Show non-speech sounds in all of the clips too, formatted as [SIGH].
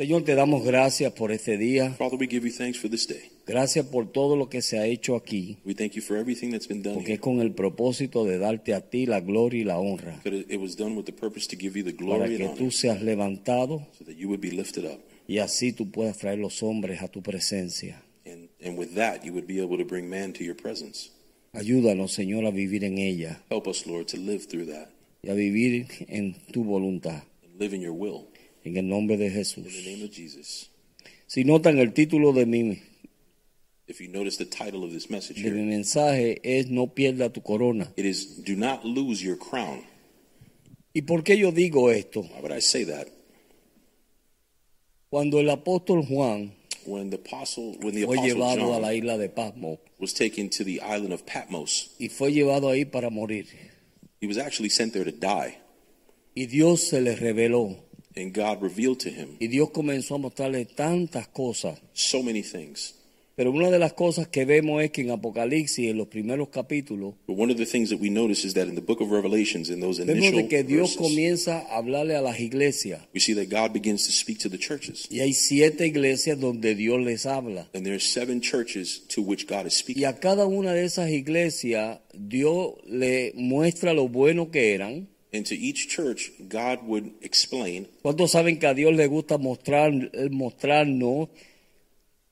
Señor, te damos gracias por este día. Father, we give you thanks for this day. Gracias por todo lo que se ha hecho aquí, We thank you for everything that's been done porque es con el propósito de darte a ti la gloria y la honra, But it it was done with the purpose to give you the para que and tú seas levantado so that you would be lifted up. y así tú puedas traer los hombres a tu presencia. And, and with that, you would be able to bring man to your presence. Ayúdanos, Señor, a vivir en ella Help us, Lord, to live through that y a vivir en tu voluntad. and live in your will. En el nombre de In the Jesús. name of Jesus. Si notan el título de mi, If you notice the title of this message de mi mensaje es No pierda tu corona. it is Do Not Lose Your Crown. ¿Y por qué yo digo esto? Why would I say that? Cuando el apóstol Juan When the apostle, when the fue apostle llevado a John la isla de Pasmo was taken to the island of Patmos, y fue llevado ahí para morir. he was actually sent there to die. Y Dios se le reveló. And God revealed to him Y Dios comenzó a mostrarle tantas cosas. so many things. Pero una de las cosas que vemos es que en Apocalipsis, en los primeros capítulos, But one of the things that we notice is that in the book of Revelations, in those vemos initial de que Dios verses, comienza a hablarle a las iglesias. we see that God begins to speak to the churches. Y hay siete iglesias donde Dios les habla. And there are seven churches to which God is Y speaking. a cada una de esas iglesias, Dios le muestra lo bueno que eran. And to each church, God would explain. ¿Cuántos saben que a Dios le gusta mostrar, eh, mostrarnos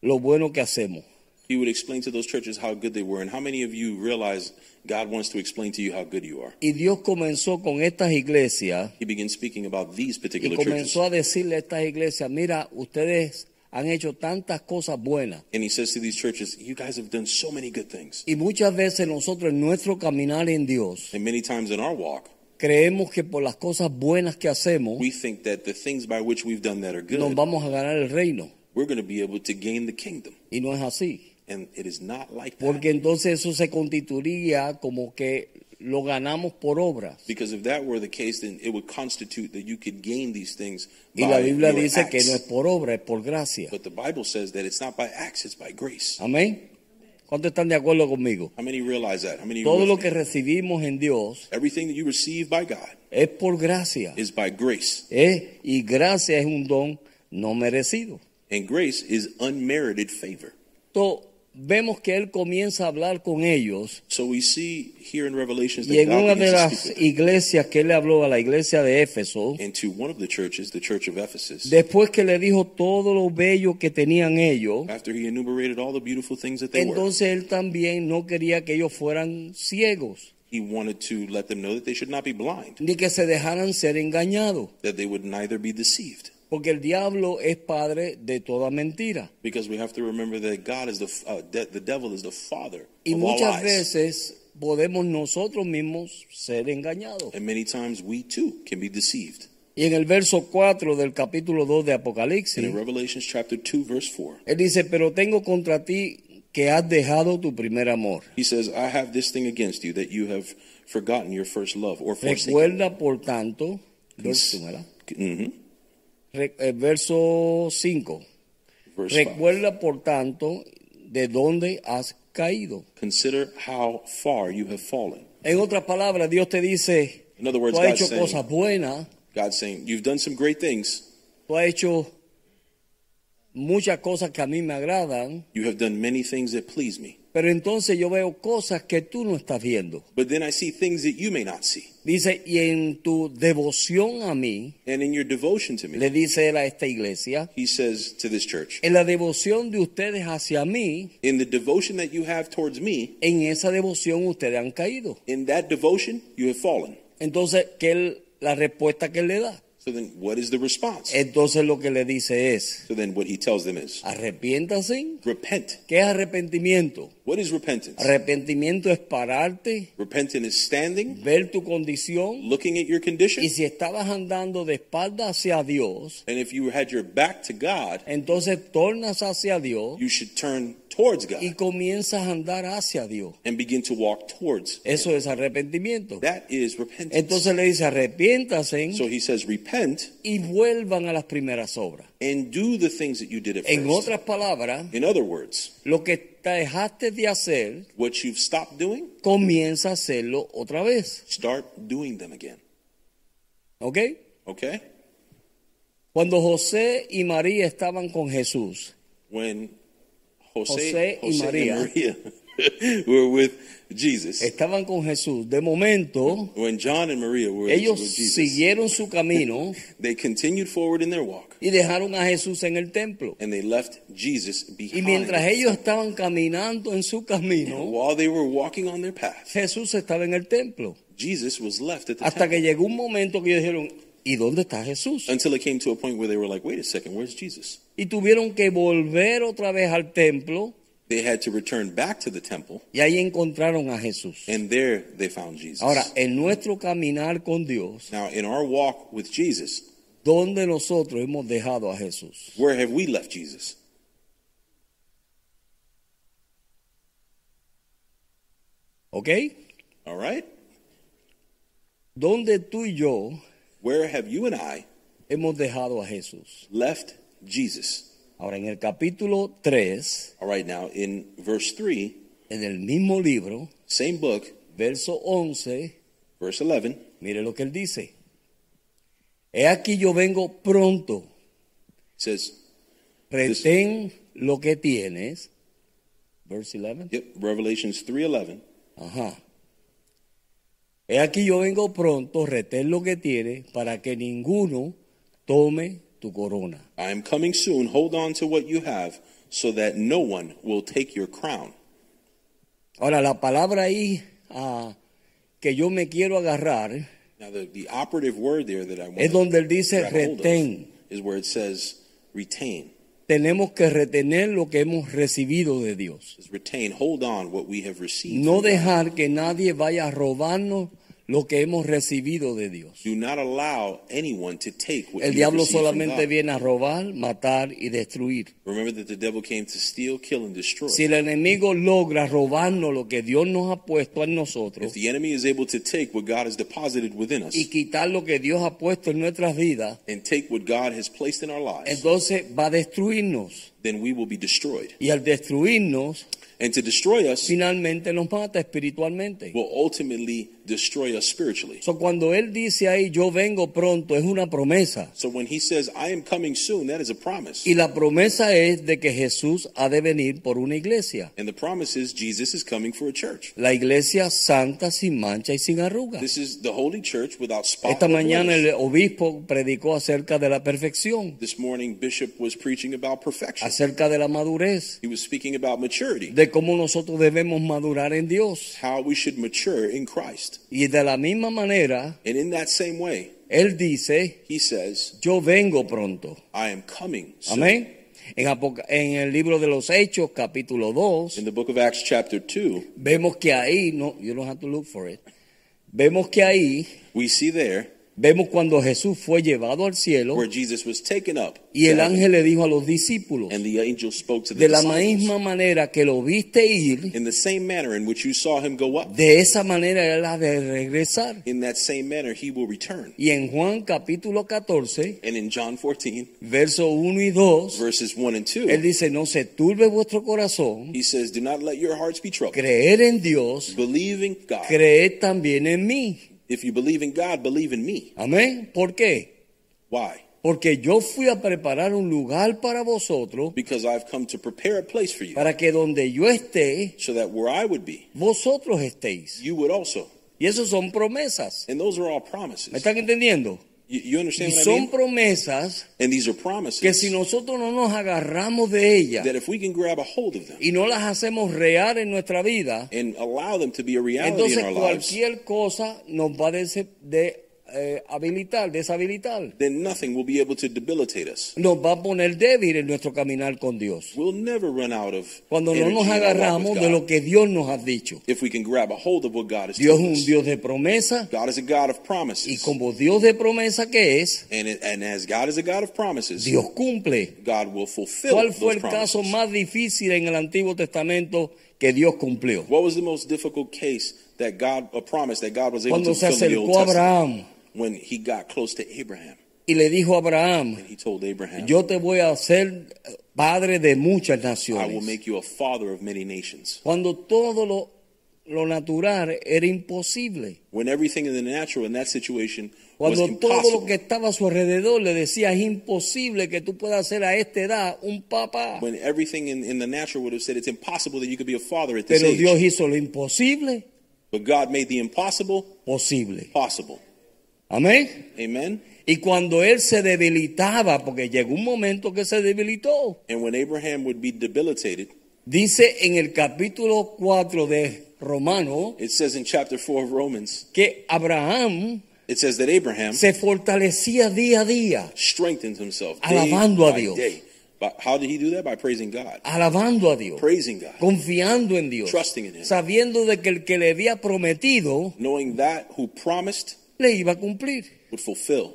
lo bueno que hacemos? He would explain to those churches how good they were. And how many of you realize God wants to explain to you how good you are? Y Dios comenzó con estas iglesias He begins speaking about these y particular churches. comenzó a decirle a estas iglesias, mira, ustedes han hecho tantas cosas buenas. And he says to these churches, You guys have done so many good things. Y muchas veces nosotros en nuestro caminar en Dios And many times in our walk, creemos que por las cosas buenas que hacemos we think that the things by which we've done that are nos good, vamos a ganar el reino. we're going to be able to gain the kingdom. Y no es así. And it is not like that. Porque entonces eso se constituiría como que lo ganamos por obras. Because if that were the case, then it would constitute that you could gain these things Y by la Biblia your dice que acts. no es por obra, es por gracia. But the Bible says that it's not by acts, it's by grace. Amén. ¿Cuántos están de acuerdo conmigo? How many realize that? How many Todo lo que recibimos en Dios everything that you receive by God es por gracia. is by grace, ¿eh? Y gracia es un don no merecido. and grace is unmerited favor. Entonces, vemos que él comienza a hablar con ellos So we see here in Revelations y that en God una de las iglesias que él le habló a la iglesia de Éfeso, churches, church Ephesus, después que le dijo todo lo bello que tenían ellos, after he enumerated all the beautiful things that they were, entonces él también no quería que ellos fueran ciegos, he wanted to let them know that they should not be blind, ni que se dejaran ser engañados, that they would neither be deceived. Porque el diablo es padre de toda mentira. Because we have to remember that God is the uh, de- the devil is the father Y of all muchas lies. veces podemos nosotros mismos ser engañados. And many times we too can be deceived. Y en el verso 4 del capítulo 2 de And Apocalipsis, in Revelations chapter 2 verse 4, él dice, pero tengo contra ti que has dejado tu primer amor. he says, I have this thing against you that you have forgotten your first love or forsaken. Recuerda, por tanto, verso, ¿verdad? Mhm. Re- eh, verso 5, Verse 5. recuerda, por tanto, de dónde has caído. Consider how far you have fallen. En otras palabras, Dios te dice, In other words, tú has God's hecho saying, cosas buenas, God's saying, you've done some great things. tú has hecho muchas cosas que a mí me agradan, You have done many things that please me. Pero entonces yo veo cosas que tú no estás viendo. But then I see things that you may not see. Dice, y en tu devoción a mí, And in your devotion to me, le dice él a esta iglesia, he says to this church, en la devoción de ustedes hacia mí, in the devotion that you have towards me, en esa devoción ustedes han caído. in that devotion, you have fallen. Entonces, ¿qué él- la respuesta que él le da? So then what is the response? Entonces lo que le dice es, So then what he tells them is arrepiéntase. repent. ¿Qué es arrepentimiento? What is repentance? Arrepentimiento es pararte, Repentance is standing, ver tu condición looking at your condition, y si estabas andando de espalda hacia Dios, and if you had your back to God, entonces tornas hacia Dios you should turn towards y God comienzas a andar hacia Dios. and begin to walk towards. Eso es arrepentimiento. That is repentance. Entonces le dice arrepiéntase So he says, repent y vuelvan a las primeras obras. and do the things that you did at En first. otras palabras, In other words, lo que te dejaste de hacer, what you've stopped doing, comienza a hacerlo otra vez. start doing them again. ¿Ok? Okay? Cuando José y María estaban con Jesús, When Jose, José y Jose María. and María [LAUGHS] were with Jesus, estaban con Jesús, de momento when John and Maria were ellos with Jesus, siguieron su camino [LAUGHS] they continued forward in their walk y dejaron a Jesús en el templo. and they left Jesus Y behind. mientras ellos estaban caminando en su camino, While they were walking on their path, Jesús estaba en el templo. Jesus was left at the Hasta que temple llegó un momento que ellos dijeron, ¿y dónde está Jesús? until it came to a point where they were like, wait a second, where's Jesus? Y tuvieron que volver otra vez al templo They had to return back to the temple, y ahí encontraron a Jesús. and there they found Jesus. Ahora, en nuestro caminar con Dios, now, in our walk with Jesus, ¿dónde nosotros hemos dejado a Jesús? where have we left Jesus? ¿Ok? All right? ¿Dónde tú y yo Where have you and I hemos dejado a Jesús? left Jesus? Ahora, en el capítulo 3, All right, now in verse 3, en el mismo libro, same book, verso 11, verse 11, mire lo que él dice. He aquí yo vengo pronto, says, retén lo que tienes. Verse 11. yep, Revelations 3:11. Ajá. He aquí yo vengo pronto, retén lo que tienes, para que ninguno tome tu corona. I am coming soon. Hold on to what you have so that no one will take your crown. Ahora, la palabra ahí ah, que yo me quiero agarrar Now the, the operative word there that I want es donde él dice retén. is where it says retain. Tenemos que retener lo que hemos recibido de Dios. Retain, hold on what we have received. No dejar que nadie vaya a robarnos lo que hemos recibido de Dios. Do not allow anyone to take what El diablo solamente viene a robar, matar y destruir. Remember that the devil came to steal, kill, and destroy. Si el enemigo logra robarnos lo que Dios nos ha puesto en nosotros If the enemy is able to take what God has deposited within us y quitar lo que Dios ha puesto en nuestras vidas, and take what God has placed in our lives, entonces va a destruirnos. then we will be destroyed. Y al destruirnos, And to destroy us finalmente nos mata espiritualmente. will ultimately destroy us spiritually. So, cuando él dice ahí, yo vengo pronto, es una promesa. So when he says, I am coming soon, that is a promise. Y la promesa es de que Jesús ha de venir por una iglesia. And the promise is Jesus is coming for a church. La iglesia santa, sin mancha y sin arruga. This is the holy church without spot Esta or mañana blemish. el obispo predicó acerca de la perfección, This morning, the Bishop was preaching about perfection. acerca de la madurez, He was speaking about maturity, de cómo nosotros debemos madurar en Dios. how we should mature in Christ. Y de la misma manera, And in that same way, él dice, he says, yo vengo pronto. I am coming soon. Amén. En el libro de los Hechos, capítulo 2, In the book of Acts, chapter 2, vemos que ahí, no, you don't have to look for it. Vemos que ahí, we see there vemos cuando Jesús fue llevado al cielo where Jesus was taken up. y el ángel le dijo a los discípulos, And the angel spoke to the de la misma manera que lo viste ir, In the same manner in which you saw him go up, de esa manera él ha de regresar. in that same manner he will return. Y en Juan capítulo 14, And in John 14, versos 1 y 2, verses 1 and 2, él dice, no se turbe vuestro corazón, he says, Do not let your hearts be troubled. creer en Dios, Believe in God. creed también en mí. If you believe in God, believe in me. Amén. ¿Por qué? Why? Porque yo fui a preparar un lugar para vosotros, Because I've come to prepare a place for you, para que donde yo esté, so that where I would be, vosotros estéis. you would also. Y eso son promesas. And those are all ¿Me promises. están entendiendo? You, you Y understand what I son mean? promesas And these are que promises si nosotros no nos agarramos de ellas that if we can grab a hold of them y no las hacemos real en nuestra vida, and allow them to be a reality in entonces our lives, cualquier cosa nos va a de eh, habilitar, deshabilitar. then nothing will be able to debilitate us. Nos va a poner débil en nuestro caminar con Dios. We'll never run out of Cuando no nos in agarramos de lo que Dios nos ha dicho. if we can grab a hold of what God has Dios es un. Dios de promesa God is a God of y promises. como Dios de promesa que es, And, it, and as God is a God of promises, Dios cumple. God will fulfill ¿Cuál fue el caso más difícil en el Antiguo Testamento que Dios cumplió? What was the most difficult case that God, a promise that God was able Cuando to se fulfill in the Old acercó a Testament? When he got close to Abraham, y le dijo a Abraham, and he told Abraham, yo te voy a hacer padre de muchas I will naciones. make you a father of many nations. Cuando todo lo, lo natural era imposible. When everything in the natural in that situation was Cuando todo lo impossible. que estaba a su alrededor le decía, es imposible que tú puedas ser a esta edad un papá. When everything in, in the natural would have said it's impossible that you could be a father at this Pero age. Dios hizo lo imposible But God made the impossible posible. possible. Amén. Amen. Y cuando él se debilitaba, porque llegó un momento que se debilitó, And when Abraham would be debilitated, dice en el capítulo 4 de Romano it says in chapter 4 of Romans, que Abraham it says that Abraham se fortalecía día a día, strengthened himself day Alabando a by Dios. day. But how did he do that? By praising God. alabando a Dios, Praising God. confiando en Dios, Trusting in him. sabiendo de que el que le había prometido Knowing that who promised le iba a cumplir. would fulfill.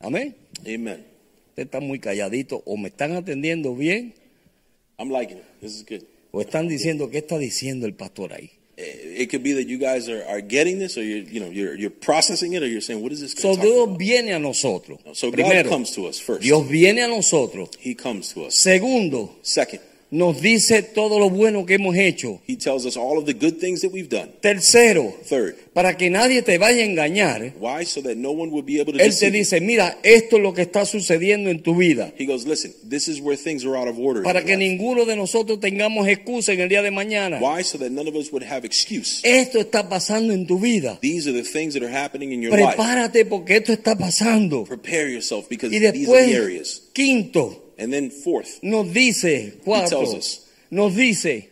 Amén. Amen. Usted está muy calladito, o me están atendiendo bien, I'm liking it. This is good. o están diciendo qué está diciendo el pastor ahí. Eh, It could be that you guys are, are getting this, or you're, you know, you're, you're processing it, or you're saying, "What is this?" guy So talking Dios about?" viene a nosotros. So God Primero, comes to us first. Dios viene a nosotros. He comes to us. Segundo, Second, nos dice todo lo bueno que hemos hecho. He tells us all of the good things that we've done. Tercero, Third, para que nadie te vaya a engañar, why? So that no one would be able to Él te deceive dice, mira, esto es lo que está sucediendo en tu vida. He goes, listen, this is where things are out of order. in Para your que life. ninguno de nosotros tengamos excusa en el día de mañana. Why? So that none of us would have excuse. Esto está pasando en tu vida. These are the things that are happening in your life. Prepárate porque esto está pasando. Prepare yourself because Y these are después, the areas. quinto, And then fourth, nos dice, cuatro, tells us. nos dice,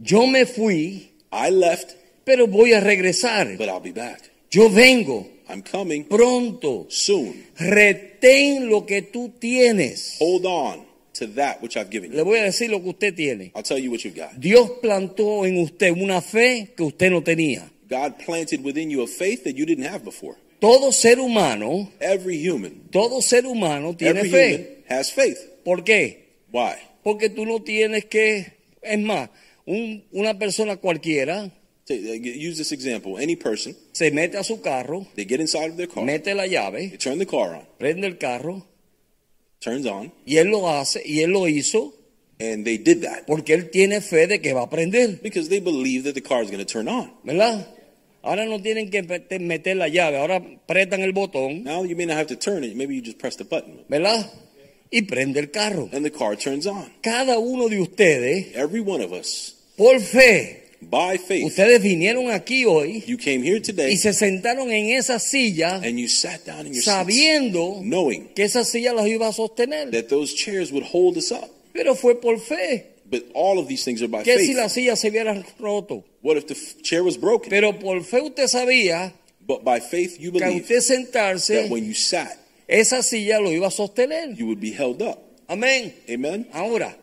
yo me fui, I left, pero voy a regresar. but I'll be back. Yo vengo I'm coming pronto. soon. Retén lo que tú tienes. Hold on to that which I've given Le you. voy a decir lo que usted tiene. I'll tell you what you've got. Dios plantó en usted una fe que usted no tenía. God planted within you a faith that you didn't have before. Todo ser humano, Every human, todo ser humano tiene every fe. human has faith. ¿Por qué? Why? Porque tú no tienes que, es más, un- una persona cualquiera uh, Use this example. Any person, se mete a su carro, they get inside of their car, mete la they llave, turn the car on, prende el carro turns on, y él lo hace y él lo hizo and they did that porque él tiene fe de que va a prender, because they believe that the car is going to turn on. ¿verdad? Ahora no tienen que mete- meter la llave, ahora apretan el botón, Now you may not have to turn it. Maybe you just press the button, ¿verdad? Y prende el carro. and the car turns on. Cada uno de ustedes, Every one of us, por fe, by faith, ustedes vinieron aquí hoy you came here y today se sentaron en esa silla and you sat down in your seats, sabiendo knowing que esa silla los iba a sostener. that those chairs would hold us up. Pero fue por fe. But all of these things are by si faith. la silla se hubiera roto. What if the chair was broken? Pero por fe usted sabía But by faith, you que believe usted sentarse, that when you sat, esa silla lo iba a sostener. you would be held up. Amén. Amen. Ahora,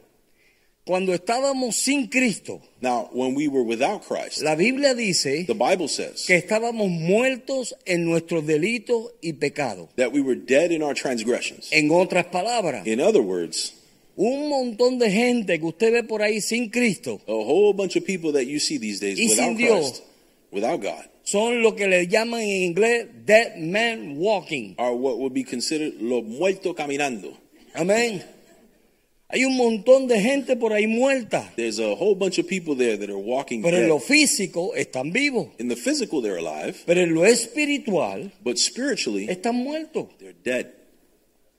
cuando estábamos sin Cristo, Now, when we were without Christ, la Biblia dice the Bible says que estábamos muertos en nuestros delitos y pecados. that we were dead in our transgressions. En otras palabras, In other words, un montón de gente que usted ve por ahí sin Cristo a whole bunch of people that you see these days Y sin Dios. Christ, without God, son lo que le llaman en inglés dead man walking. are what would be considered los muertos caminando. Amén. Hay un montón de gente por ahí muerta, There's a whole bunch of people there that are walking pero en dead. lo físico están vivos, In the physical, they're alive, pero en lo espiritual but spiritually, están muertos. they're dead.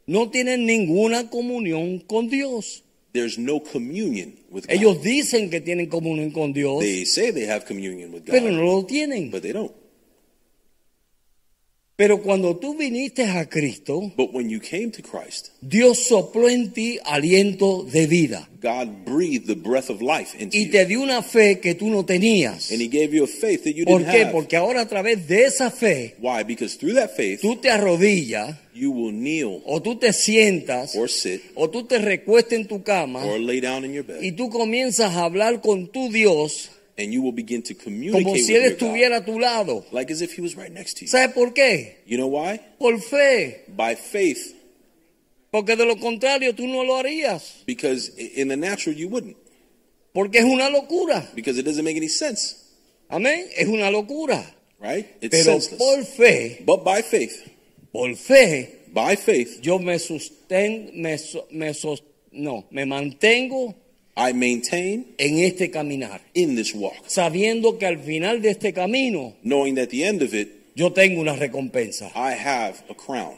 No tienen ninguna comunión con Dios. There's no communion with God. Ellos dicen que tienen comunión con Dios, They say they have communion with God, pero no lo tienen. but they don't. Pero cuando tú viniste a Cristo, But when you came to Christ, Dios sopló en ti aliento de vida God breathed the breath of life into y te dio una fe que tú no tenías. And He gave you a faith that you ¿Por didn't qué? have. Porque ahora a través de esa fe, Why? Because through that faith, tú te arrodillas you will kneel o tú te sientas or sit o tú te recuestas en tu cama or lay down in your bed, y tú comienzas a hablar con tu Dios and you will begin to communicate como with si Él estuviera a tu lado. like as if He was right next to you. ¿Sabes por qué? You know why? Por fe. By faith, Porque de lo contrario tú no lo harías. because in the natural you wouldn't, Porque es una locura. because it doesn't make any sense, Amén. Es una locura. right? It's Pero senseless. por fe, But by faith, por fe, by faith, yo me susten, me, me sos- no, me mantengo I maintain en este caminar, in this walk, sabiendo que al final de este camino knowing that at the end of it, yo tengo una recompensa. I have a crown.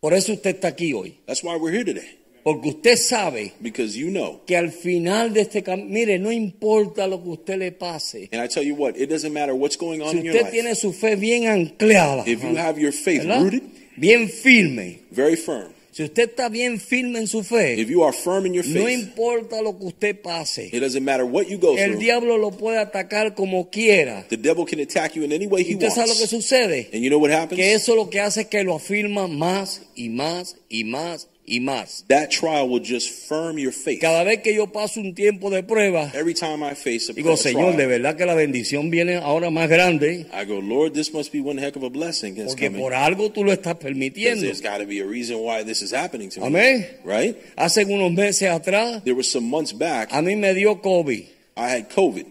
Por eso usted está aquí hoy, That's why we're here today, porque usted sabe because you know. que al final de este camino, mire, no importa lo que usted le pase. And I tell you what, it doesn't matter what's going on Si in your usted life. tiene su fe bien anclada, If you have your faith ¿verdad? rooted, bien firme, very firm, si usted está bien firme en su fe, if you are firm in your no faith, importa lo que usted pase, it doesn't matter what you go el through. diablo lo puede atacar como quiera. The devil can attack you in any way he ¿Usted sabe lo que wants. sucede? And you know what happens? Que eso lo que hace es que lo afirma más y más y más y más. That trial will just firm your faith. Cada vez que yo paso un tiempo de prueba, Every time I face a, digo, Señor, de verdad que la bendición viene ahora más grande, I go, Lord, this must be one heck of a blessing that's porque coming. por algo tú lo estás permitiendo. There's got to be a reason why this is happening to me. Amén. Right? Hace unos meses atrás, There was some months back, a mí me dio COVID. I had COVID.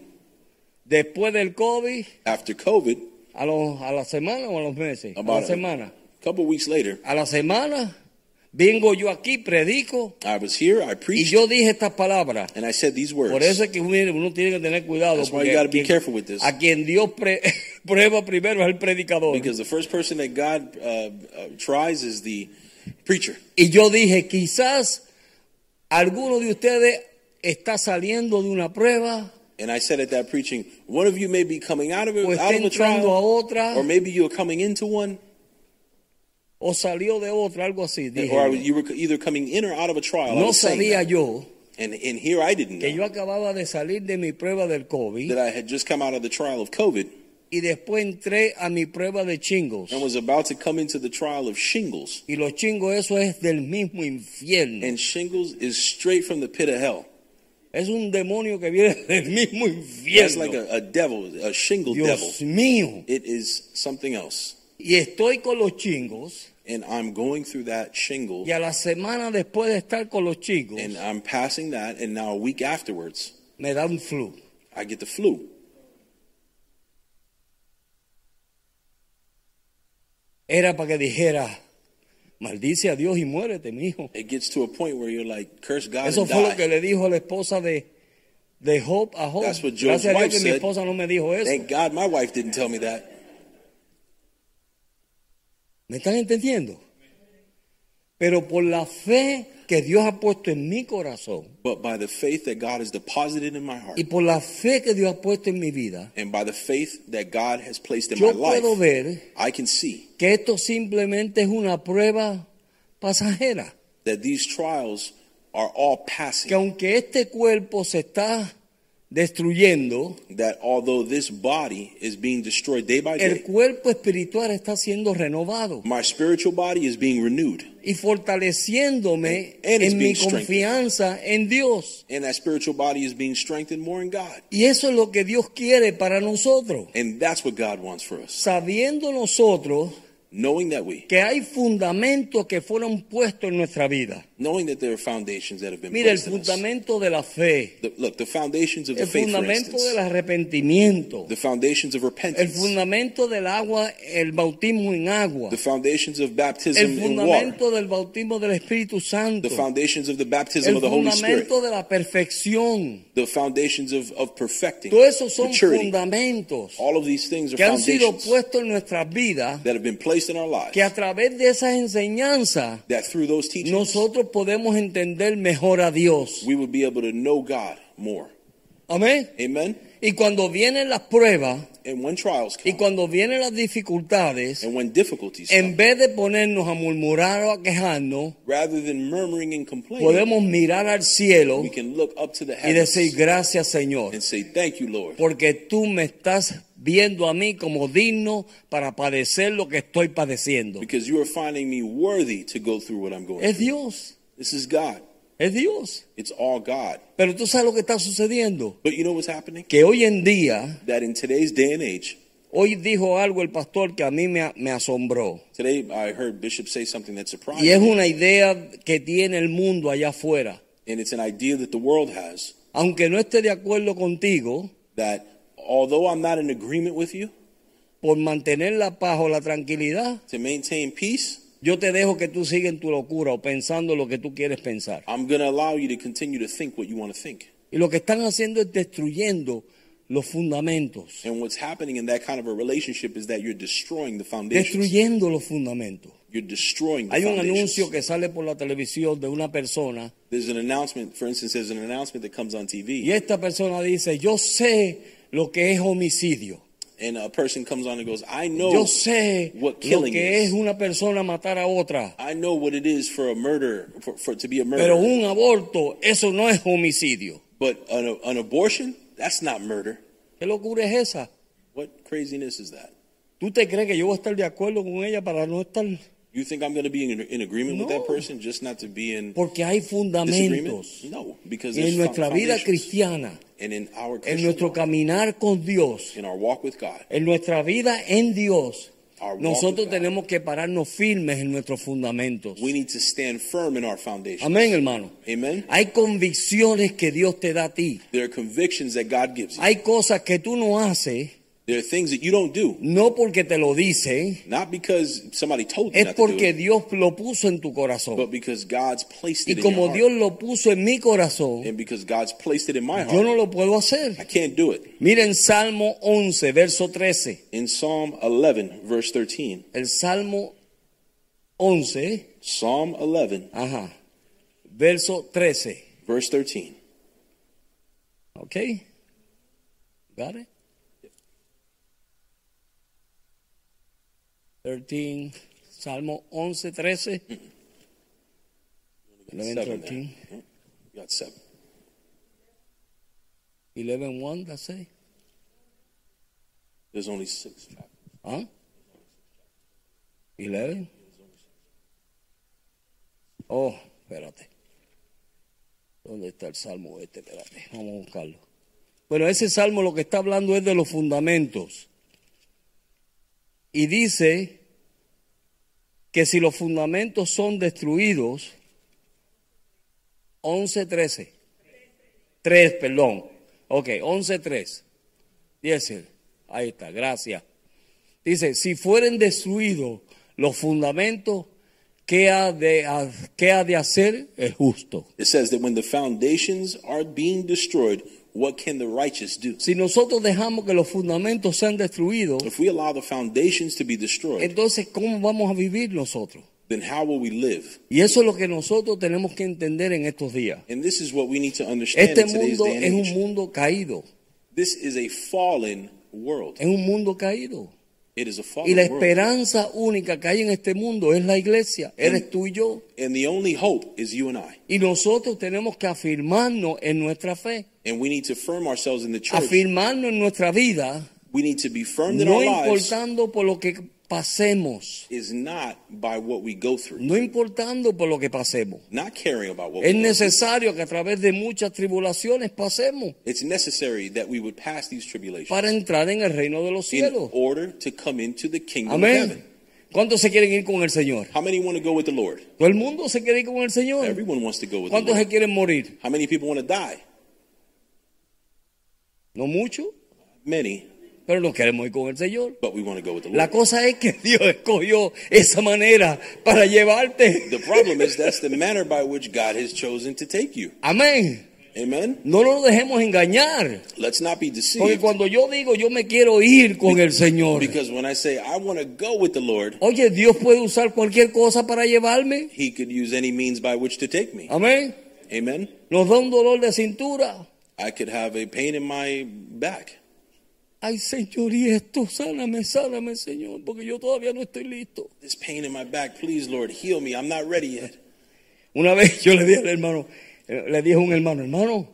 Después del COVID, After COVID, a, los, a la semana o a los meses, a la about a semana. couple weeks later, A la semana, vengo yo aquí, predico, I was here, I y preached, yo dije estas palabras. and I said these words. Por eso es que uno, tiene que tener cuidado. That's why you gotta a be quien- careful with this. A quien Dios pre- [LAUGHS] prueba primero es el predicador. Because the first person that God uh, uh, tries is the preacher. Y yo dije, quizás alguno de ustedes está saliendo de una prueba And I said at that preaching, one of you may be coming out of it, out of a entrando a trial, otra or maybe you're coming into one, o salió de otra, algo así. Dije or yo. you were either coming in or out of a trial. No sabía yo And, and here I didn't que yo know acababa de salir de mi prueba del COVID that I had just come out of the trial of COVID y después entré a mi prueba de chingos. and was about to come into the trial of shingles. Y los chingos, eso es del mismo infierno. And shingles is straight from the pit of hell. es un demonio que viene [LAUGHS] del mismo infierno. like a, a devil, a shingle devil. Dios mío. It is something else. Y estoy con los chingos. And I'm going through that shingle Y a la semana después de estar con los chingos, and I'm passing that, and now a week afterwards, me da un flu. I get the flu. Era para que dijera, maldice a Dios y muérete, mi hijo. It gets to a point where you're like, curse God Eso and fue lo die. que le dijo la esposa de, de Job a Job. That's what Job's Gracias a Dios wife que mi said. esposa no me dijo eso. Thank God my wife didn't tell me that. ¿Me están entendiendo? Pero por la fe que Dios ha puesto en mi corazón But by the faith that God has deposited in my heart, y por la fe que Dios ha puesto en mi vida, and by the faith that God has placed in yo my life, puedo ver I can see que esto simplemente es una prueba pasajera. that these trials are all Que passing. aunque este cuerpo se está destruyendo, That although this body is being destroyed day by el day, cuerpo espiritual está siendo renovado my spiritual body is being renewed. y fortaleciéndome And en mi confianza en Dios. And that spiritual body is being strengthened more in God. Y eso es lo que Dios quiere para nosotros. And that's what God wants for us. Sabiendo nosotros Knowing that we, que hay fundamentos que fueron puestos en nuestra vida. Knowing that there are foundations that have been Mira, el placed in us. fundamento de la fe, The- look, the foundations of the el faith, for fundamento instance, del arrepentimiento, the foundations of el repentance, fundamento del agua, el bautismo en agua, the foundations of el baptism in water, fundamento del bautismo del Espíritu Santo, the foundations of the baptism el of the Holy Spirit, fundamento de la perfección. the foundations of, of perfecting, Todos esos son maturity. fundamentos All of these things are que han sido foundations puestos en nuestras vidas, that have been placed in our lives. que a través de esas enseñanzas That through those teachings, nosotros podemos entender mejor a Dios. we would be able to know God more. Amén. Amen. Y cuando vienen las pruebas And when trials y come, cuando vienen las dificultades, and when difficulties en come, vez de ponernos a murmurar o a quejarnos, rather than murmuring and complaining, podemos mirar al cielo we can look up to the y decir gracias Señor, and say, Thank you, Lord, porque tú me estás viendo a mí como digno para padecer lo que estoy padeciendo. because you are finding me worthy to go through what I'm going Es through. Dios, This is God. es Dios. It's all God. Pero tú sabes lo que está sucediendo, But you know what's happening? que hoy en día, That in today's day and age, hoy dijo algo el pastor que a mí me, me asombró. today I heard Bishop say something that surprised Y es una idea que tiene el mundo allá afuera. And it's an idea that the world has Aunque no esté de acuerdo contigo, that although I'm not in agreement with you, por mantener la paz o la tranquilidad, to maintain peace, yo te dejo que tú sigas en tu locura o pensando lo que tú quieres pensar. I'm going to allow you to continue to think what you want to think. Y lo que están haciendo es destruyendo los fundamentos. And what's happening in that kind of a relationship is that you're destroying the foundations. Destruyendo los fundamentos. You're destroying the Hay un anuncio que sale por la televisión de una persona There's an announcement, for instance, there's an announcement that comes on y TV, esta persona dice, yo sé lo que es homicidio. and a person comes on and goes, I know, Yo sé what lo killing que is. es una persona matar a otra. I know what it is for a murder, for, for to be a Pero murderer. un aborto, eso no es homicidio. But an, an abortion, that's not murder. ¿Qué locura es esa? What craziness is that? ¿Tú te crees que yo voy a estar de acuerdo con ella para no estar? You think I'm going to be in, in agreement with No. that person just not to be in Porque hay disagreement? fundamentos. No, because there's en nuestra vida foundations. cristiana, en nuestro caminar con Dios, in our walk with God, en nuestra vida en Dios, nosotros tenemos que pararnos firmes en nuestros fundamentos. we need to stand firm in our foundation. Amén, hermano. Amen. Hay convicciones que Dios te da a ti. There are convictions that God gives you. Hay cosas que tú no haces, There are things that you don't do, no porque te lo dice, not because somebody told you es to porque Dios lo puso en tu corazón. but because God's placed Y it in como your Dios heart. lo puso en mi corazón, And because God's placed it in my yo heart, no lo puedo hacer. I can't do it. Miren Salmo 11, verso 13. In Psalm 11, verse 13, El Salmo 11, Psalm 11, ajá, verso 13. verse 13. ¿Ok? Got it? 13, Salmo 11, 13. 11, Seven 13. there. You got seven. 11, 1, that's it. There's only six chapters. ¿Ah? 11. Oh, espérate. ¿Dónde está el salmo este? Espérate, vamos a buscarlo. Bueno, ese salmo lo que está hablando es de los fundamentos. Y dice que si los fundamentos son destruidos, 11, 13. 3, perdón. Ok, 11, 3. Dice, ahí está, gracias. Dice, si fueren destruidos los fundamentos, ¿qué ha de, ha- qué ha de hacer el justo? It says that when the foundations are being destroyed, what can the righteous do? Si nosotros dejamos que los fundamentos sean destruidos, If we allow the foundations to be destroyed, entonces ¿cómo vamos a vivir nosotros? then how will we live? Y eso es lo que nosotros tenemos que entender en estos días. And this is what we need to understand Este in today's mundo day and es age. un mundo caído, This is a fallen world. es un mundo caído. It is a Y la world. esperanza única que hay en este mundo es la iglesia, eres tú y yo. And the only hope is you and I. Y nosotros tenemos que afirmarnos en nuestra fe, And we need to firm ourselves in the church. afirmarnos en nuestra vida, We need to be firm in no our lives importando por lo que pasemos, is not by what we go through. no importando por lo que pasemos. Not caring about what Es necesario que a través de muchas tribulaciones pasemos It's necessary that we would pass these tribulations para entrar en el reino de los in cielos. order to come into the kingdom of heaven. ¿Cuántos se quieren ir con el Señor? How many want to go with the Lord? Todo el mundo se quiere ir con el Señor. Everyone wants to go with the ¿Cuántos se Lord. quieren morir? How many people want to die? No mucho, Many, pero no queremos ir con el Señor. but we want to go with the La Lord. cosa es que Dios escogió esa manera para llevarte. The problem is that's the manner by which God has chosen to take you. Amén. Amen. No nos dejemos engañar. Let's not be Porque deceived. cuando yo digo yo me quiero ir con el Señor, Because when I say I want to go with the Lord, oye, Dios puede usar cualquier cosa para llevarme. He could use any means by which to take me. Amén. Amen. Nos da un dolor de cintura. I could have a pain in my back. Ay, Señor, y esto, sáname, sáname, Señor, porque yo todavía no estoy listo. This pain in my back, please, Lord, heal me. I'm not ready yet. Una vez yo le dije al hermano, le dije a un hermano, hermano,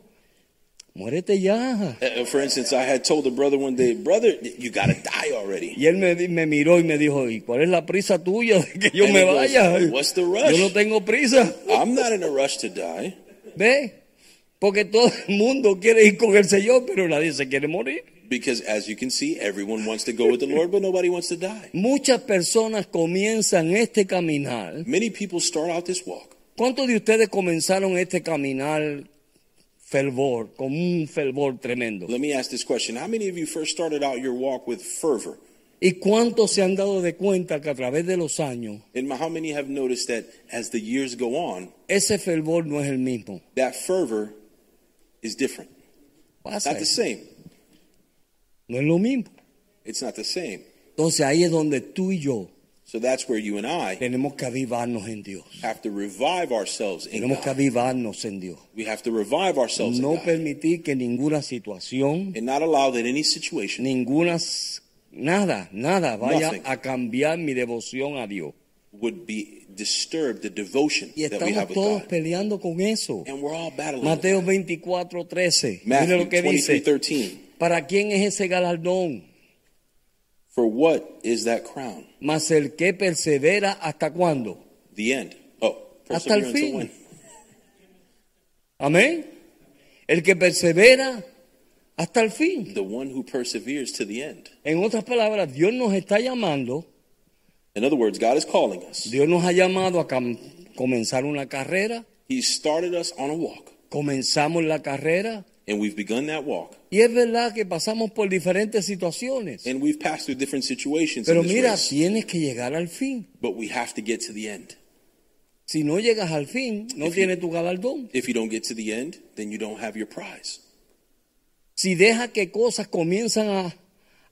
muérete ya. Uh, For instance, I had told a brother one day, brother, you gotta die already. Y él me, me miró y me dijo, ¿y cuál es la prisa tuya de que yo And me he goes, vaya? "What's the rush?" Yo no tengo prisa. I'm not in a rush to die ¿Ve? Porque todo el mundo quiere ir con el Señor, pero nadie se quiere morir. Because, as you can see, everyone wants to go with the Lord, but nobody wants to die. Muchas personas comienzan este caminar. Many people start out this walk. ¿Cuántos de ustedes comenzaron este caminar fervor, con un fervor tremendo? Let me ask this question How many of you first started out your walk with fervor? ¿Y cuántos se han dado de cuenta que a través de los años And how many have noticed that as the years go on, ese fervor no es el mismo? that fervor is different? Pasa Not the eso. same. No es lo mismo. It's not the same. Entonces ahí es donde tú y yo So that's where you and I tenemos que avivarnos en Dios. have to revive ourselves in Tenemos que God. avivarnos en Dios. We have to revive ourselves in No God. permitir que ninguna situación, And not allow that any situation ninguna, s- nada, nada vaya Nothing. a cambiar mi devoción a Dios. would be disturb the devotion Y that we estamos have with todos God. peleando con eso. And we're all battling. Mateo 24, 13. Mire Matthew lo que 23, dice. 13. ¿Para quién es ese galardón? For what is that crown? Mas el que persevera hasta cuándo? The end. Oh, Hasta el fin. [LAUGHS] Amén. El que persevera hasta el fin. The one who perseveres to the end. En otras palabras, Dios nos está llamando, In other words, God is calling us. Dios nos ha llamado a comenzar una carrera, He started us on a walk, comenzamos la carrera and we've begun that walk. y es verdad que pasamos por diferentes situaciones. And we've passed through different situations Pero in this mira, race, tienes que llegar al fin. but we have to get to the end. Si no llegas al fin, no If you- tienes tu galardón. If you don't get to the end, then you don't have your prize. Si dejas que cosas comienzan a,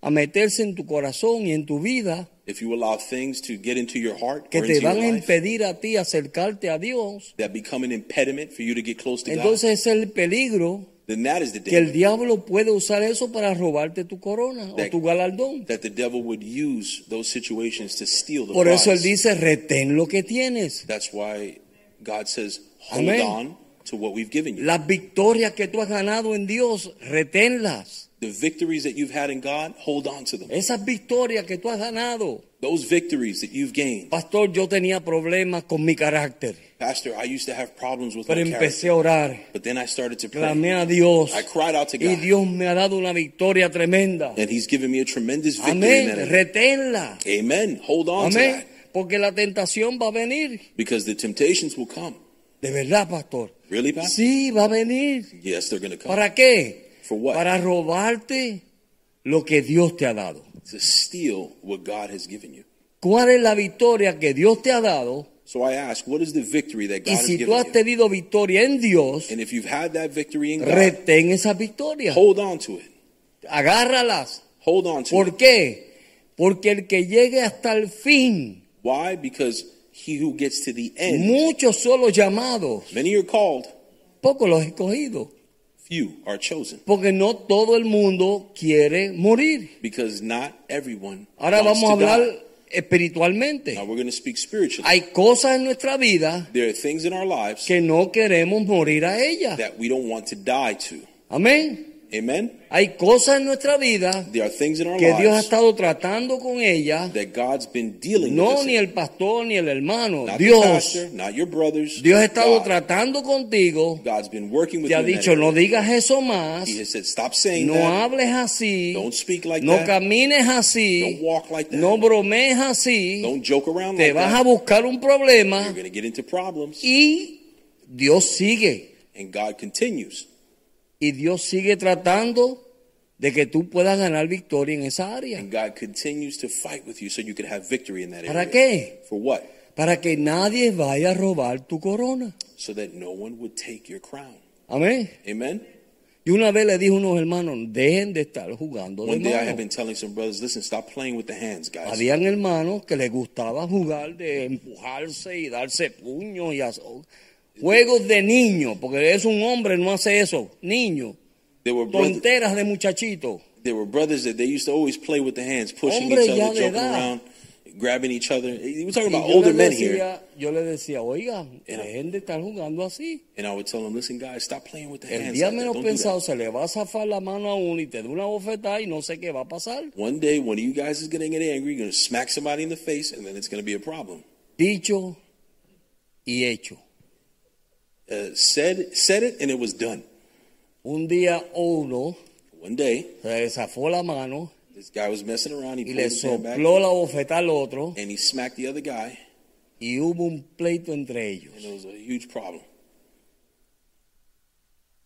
a meterse en tu corazón y en tu vida, If you allow things to get into your heart que or te into your van a life impedir a ti acercarte a Dios, that become an impediment for you to get close to God, entonces es el peligro then that is the que el danger diablo puede usar eso para robarte tu corona o That- tu galardón. that the devil would use those situations to steal the Por eso él prize. dice, retén lo que tienes. That's why God says, hold Amén. on to what we've given you. Las victorias que tú has ganado en Dios, reténlas. The victories that you've had in God, hold on to them. Esas victorias que tú has ganado. Those victories that you've gained. Pastor, yo tenía problemas con mi carácter, Pastor, I used to have problems with pero my empecé character, a orar. but then I started to Clamé pray. a Dios I cried out to y God, Dios me ha dado una victoria tremenda. and He's given me a tremendous victory Amén, reténla. Amen. Hold on to that porque la tentación va a venir. because the temptations will come. De verdad, pastor. Really, Pastor? Sí, va a venir. Yes, they're going to come. ¿Para qué? For what? Para robarte lo que Dios te ha dado. to steal what God has given you. ¿Cuál es la victoria que Dios te ha dado? So I ask, what is the victory that God Y has si tú given has you? tenido victoria en Dios, And if you've had that victory in God, retén esa victoria. hold on to it. Agárralas. Hold on to ¿Por it. qué? Porque el que llegue hasta el fin, Why? Because he who gets to the end, muchos son los llamados, many are called, pocos los escogidos. Few are chosen. Porque no todo el mundo quiere morir. Because not everyone Ahora wants vamos a to hablar die. espiritualmente. Now we're going to speak spiritually. Hay cosas en nuestra vida there are things in our lives que no queremos morir a ellas. that we don't want to die to. Amén. Amen? Hay cosas en nuestra vida There are things in our que Dios ha estado tratando con ellas. that God's been dealing with No ni el pastor ni el hermano. Not Dios. pastor, not your brothers. Dios ha estado God. tratando contigo. God's been working with Te ha dicho, no digas eso más. He has said, stop saying No that. hables así. Don't speak like No that. camines Don't así. walk like that. No bromees así. Don't joke around Te like vas a that. buscar un problema. You're get into problems. Y Dios sigue. And God continues. Y Dios sigue tratando de que tú puedas ganar victoria en esa área. And God continues to fight with you so you can have victory in that area. ¿Para qué? For what? Para que nadie vaya a robar tu corona. So that no one would take your crown. Amén. Amen? Y una vez le dijo a unos hermanos, dejen de estar jugando de One day I have been telling some brothers, listen, stop playing with the hands, guys. Habían hermanos que les gustaba jugar de empujarse y darse puños y hacer- juegos de niño, porque es un hombre, no hace eso, niño. Tonteras de muchachito. there were brothers that they used to always play with the hands, pushing Hombre each other, edad. around, grabbing each other. We're talking about older le men here. decía, yo le decía, oiga, dejen de estar jugando así. And I would tell them, listen, guys, stop playing with the El hands. día like that. menos that." pensado se le va a zafar la mano a uno y te da una bofetada y no sé qué va a pasar. One day, one of you guys is going to get angry, you're going to smack somebody in the face, and then it's going to be a problem. Dicho y hecho. Uh, said, said it, and it was done. Un día uno One day, se zafó la mano this guy was messing around. He y pulled le his hand back, sopló la bofetada al otro and he smacked the other guy, y hubo un pleito entre ellos. and it was a huge problem.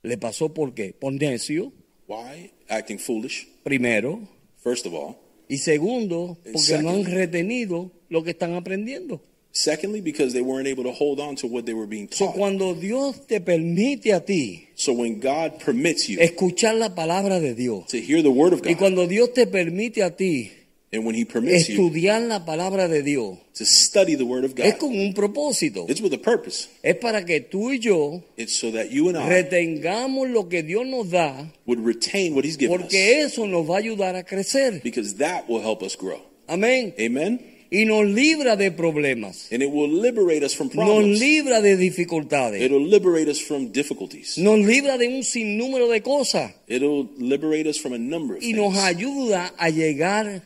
¿Le pasó por qué? Por necio, Why? Acting foolish, primero. first of all. Y segundo, porque no han retenido lo que están aprendiendo. Secondly, because they weren't able to hold on to what they were being So, taught. cuando Dios te permite a ti So when God permits you escuchar la palabra de Dios, to hear the word of y God, cuando Dios te permite a ti and when He permits you estudiar la palabra de Dios, to study the word of es God, con un propósito. it's with a purpose. Es para que tú y yo It's so that you and I retengamos lo que Dios nos da, would retain what He's given us, eso nos va a ayudar a crecer. because that will help us grow. Amén. Amen. Y nos libra de problemas, And it will liberate us from nos problems. libra de dificultades, It'll liberate us from difficulties. nos libra de un sinnúmero de cosas It'll liberate us from a number of y nos things. ayuda a llegar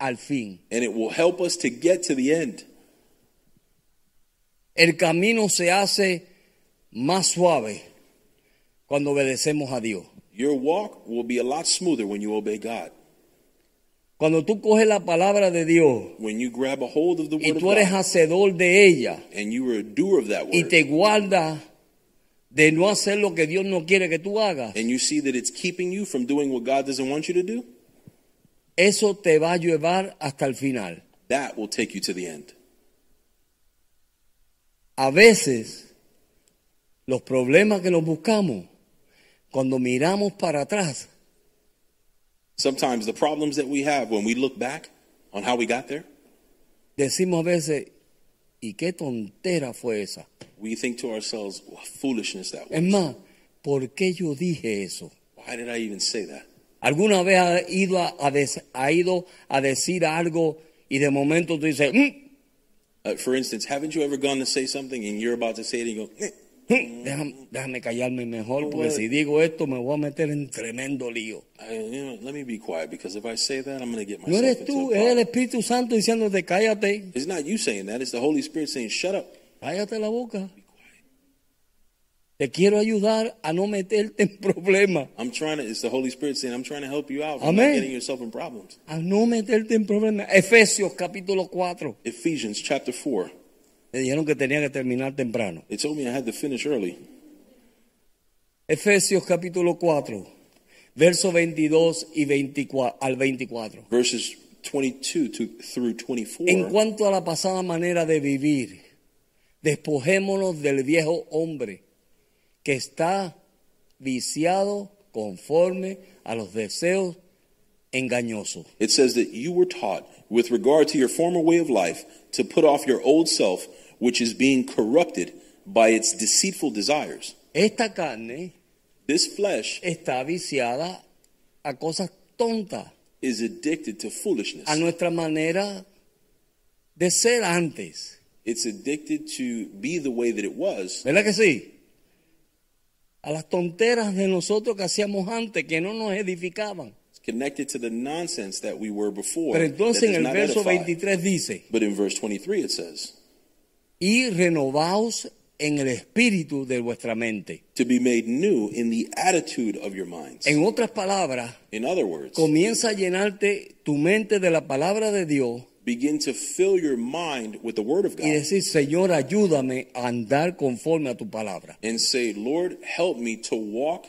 al fin. And it will help us to get to the end. El camino se hace más suave cuando obedecemos a Dios. Your walk will be a lot smoother when you obey God. Cuando tú coges la palabra de Dios When you grab a hold of the y tú eres hacedor de ella and you are a doer of that y word, te guardas de no hacer lo que Dios no quiere que tú hagas, and you see that it's keeping you from doing what God doesn't want you to do, eso te va a llevar hasta el final. that will take you to the end. A veces los problemas que nos buscamos, cuando miramos para atrás, Sometimes the problems that we have when we look back on how we got there, decimos a veces, ¿y qué tontera fue esa? we think to ourselves, what foolishness that Es was. más, ¿por qué yo dije eso? Why did I even say that? ¿Alguna vez ha ido a, a des- ha ido a decir algo y de momento tú dices, "Mm, Uh, for instance, haven't you ever gone to say something and you're about to say it and you go, mm, déjame, déjame callarme mejor porque si digo esto me voy a meter en tremendo lío? No eres tú, es el. Espíritu Santo diciéndote cállate, It's not you saying that. It's the Holy Spirit saying, shut up. cállate la boca. Te quiero ayudar a no meterte en problemas, I'm trying to, it's the Holy Spirit saying, I'm trying to help you out from Amen. not getting yourself in problems. a no meterte en problemas. Efesios capítulo 4. Ephesians chapter 4. Me dijeron que tenía que terminar temprano. They told me I had to finish early. Efesios capítulo 4, versos 22 y 24, al 24. Verses 22 to, through 24. En cuanto a la pasada manera de vivir, despojémonos del viejo hombre que está viciado conforme a los deseos engañosos. It says that you were taught, with regard to your former way of life, to put off your old self, which is being corrupted by its deceitful desires. Esta carne This flesh está viciada a cosas tontas, is addicted to foolishness. a nuestra manera de ser antes. It's addicted to be the way that it was, ¿Verdad que sí? A las tonteras de nosotros que hacíamos antes, que no nos edificaban. It's connected to the nonsense that we were before. Pero entonces en el verso edify. 23 dice, But in verse 23 it says, y renovaos en el espíritu de vuestra mente. to be made new in the attitude of your minds. En otras palabras, In other words, comienza a llenarte tu mente de la palabra de Dios begin to fill your mind with the Word of y God decir, Señor, ayúdame a andar conforme a tu palabra. and say, Lord, help me to walk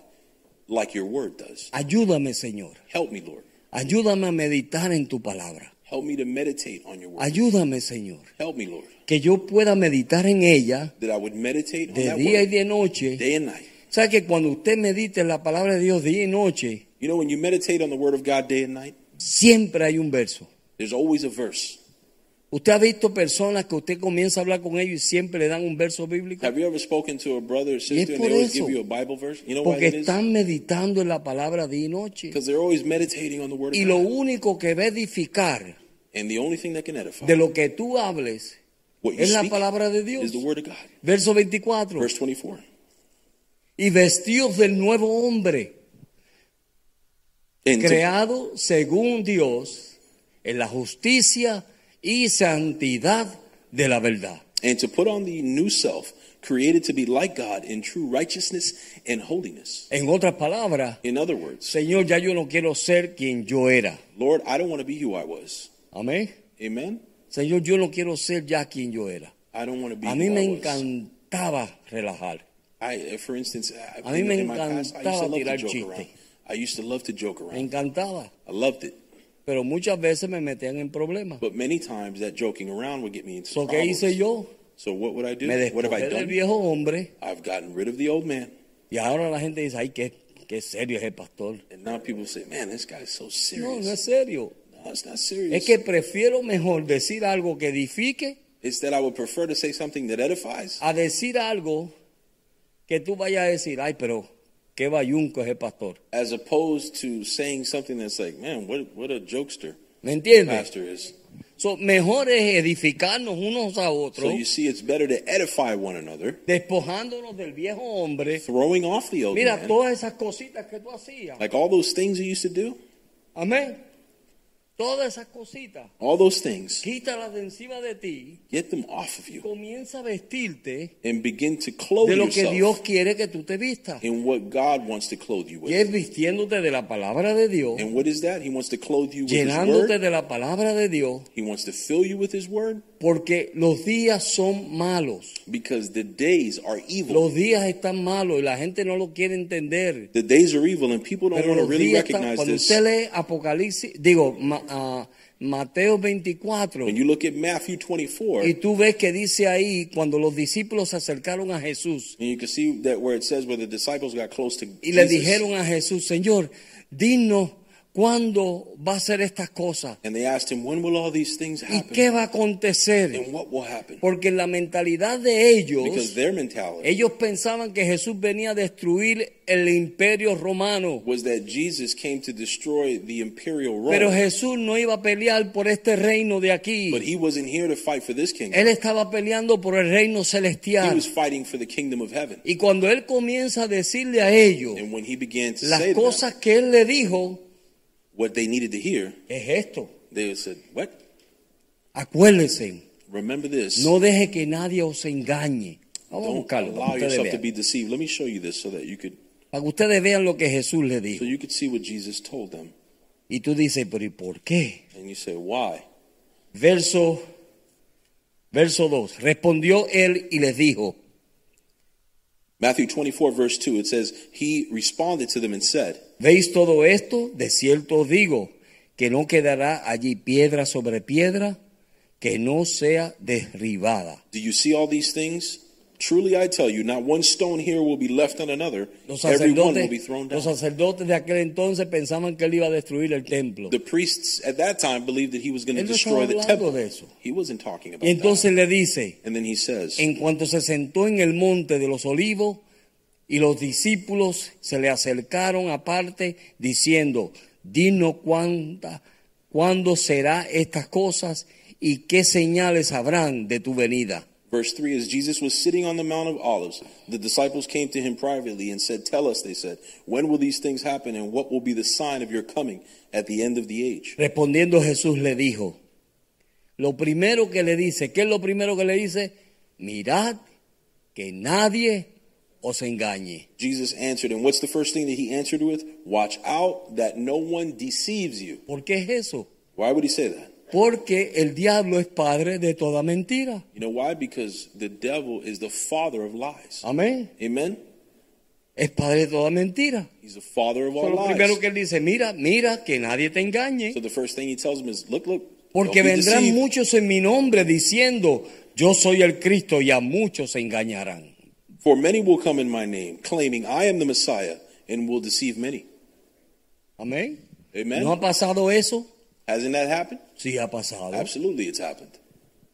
like your Word does. Ayúdame, Señor. Help me, Lord. Ayúdame a meditar en tu palabra. Help me to meditate on your Word. Ayúdame, Señor. Help me, Lord, Que yo pueda meditar en ella that I would meditate on de día y de noche. ¿Sabe que cuando usted medite en la palabra de Dios día y noche, You know, when you meditate on the Word of God day and night, siempre hay un verso? there's always a verse. Usted ha visto personas que usted comienza a hablar con ellos y siempre le dan un verso bíblico. Have you ever spoken to a brother or sister and they always eso. give you a Bible verse? You know Porque están meditando en la palabra día y noche. Because they're always meditating on the Word of Y lo único que va a edificar And the only thing that can edify de lo que tú hables what you es la speak palabra de Dios. is the Word of God. Verso 24. Verse 24. Y vestidos del nuevo hombre, And to, creado según Dios en la justicia y santidad de la verdad. and to put on the new self, created to be like God in true righteousness and holiness. En otras palabras, In other words, Señor, ya yo no quiero ser quien yo era. Lord, I don't want to be who I was. Amén. Amen? Señor, yo no quiero ser ya quien yo era. I don't want to be A mí me encantaba relajar. I, for instance, A mí me encantaba love to tirar joke chistes. around. I used to love to joke Me around. encantaba. I loved it. Pero muchas veces me metían en problemas. But many times that joking around would get me into So, ¿Qué hice yo? So what would I do? Me What have I del done? viejo hombre I've gotten rid of the old man. y ahora la gente dice, ay, qué, qué serio es el pastor. And now people say, man, this guy's so No, serious. no es serio. It's not serious. Es que prefiero mejor decir algo que edifique It's that I would prefer to say something that edifies a decir algo que tú vayas a decir, ay, pero qué bayunco es el pastor. as opposed to saying something that's like, man, what, what a jokester ¿Me entiendes? pastor is. So, mejor es edificarnos unos a otros, So you see, it's better to edify one another, despojándonos del viejo hombre. throwing off the old Mira man, todas esas cositas que tú hacías. like all those things you used to do, Amén. Todas esas cositas. all those things, Quítalas de encima de ti. get them off of you Comienza a vestirte and begin to clothe de lo que Dios quiere que tú te vistas. in what God wants to clothe you Y with. es vistiéndote de la palabra de Dios, And what is that? He wants to clothe you with His llenándote Word. de la palabra de Dios, He wants to fill you with His Word porque los días son malos. because the days are evil. Los días están malos y la gente no lo quiere entender. The days are evil, and people don't Pero want to los really días están, recognize cuando this. usted lee Apocalipsis, digo, Ah, Mateo 24, When you look at Matthew 24, y tú ves que dice ahí, cuando los discípulos se acercaron a Jesús. and you can see that where it says where the disciples got close to y le Jesus, dijeron a Jesús, Señor, dinos cuándo va a ser estas cosas and they asked him, "When will all these things y happen? qué va a acontecer. And what will happen?" Porque la mentalidad de Because ellos, their mentality ellos pensaban que Jesús venía a destruir el imperio romano. was that Jesus came to destroy the imperial Rome, Pero Jesús no iba a pelear por este reino de aquí. but he wasn't here to fight for this kingdom. Él estaba peleando por el reino He celestial. was fighting for the kingdom of heaven. Y cuando él comienza a decirle a ellos And when he began to say las cosas que él le dijo, what they needed to hear, es esto. they said, "What? Acuérdense, Remember this." no deje que nadie os engañe. Vamos a Don't buscarlo allow yourself to be deceived. Let me show you this so that you could para que ustedes vean lo que Jesús le so you could see what Jesus told them. Y tú dices, pero ¿y por qué? And you say, "Why?" Verso, verso 2. Respondió él y les dijo, Matthew 24 verse 2 it says, "He responded to them and said, ¿veis todo esto? De cierto os digo que no quedará allí piedra sobre piedra que no sea derribada. Do you see all these things? Truly I tell you, not one stone here will be left on another. Los Every one will be sacerdotes, los sacerdotes de aquel entonces pensaban que él iba a destruir el templo. The priests at that time believed that he was going to destroy estaba the hablando temple. de eso. He wasn't talking about Y entonces that. le dice, And then he says, en cuanto se sentó en el monte de los olivos y los discípulos se le acercaron aparte diciendo, dinos cuánta, cuándo será estas cosas y qué señales habrán de tu venida. Verse 3 As Jesus was sitting on the Mount of Olives, the disciples came to him privately and said, Tell us, they said, when will these things happen and what will be the sign of your coming at the end of the age? Respondiendo Jesús le dijo, lo primero que le dice, ¿qué es lo primero que le dice? Mirad que nadie os engañe. Jesus answered, and what's the first thing that he answered with? Watch out that no one deceives you. ¿Por qué es eso? Why would he say that? Porque el diablo es padre de toda mentira. You know why? Because the devil is the father of lies. Amén. Amen? Es padre de toda mentira. He's the father of So, all primero lies. que él dice, mira, mira, que nadie te engañe. So the first thing he tells them is, look, look, Porque don't be vendrán deceived. muchos en mi nombre diciendo, yo soy el Cristo y a muchos se engañarán. For many will come in my name, claiming I am the Messiah, and will deceive many. Amén. Amen? ¿No ha pasado eso? Hasn't that happened? Sí ha pasado. Absolutely, it's happened.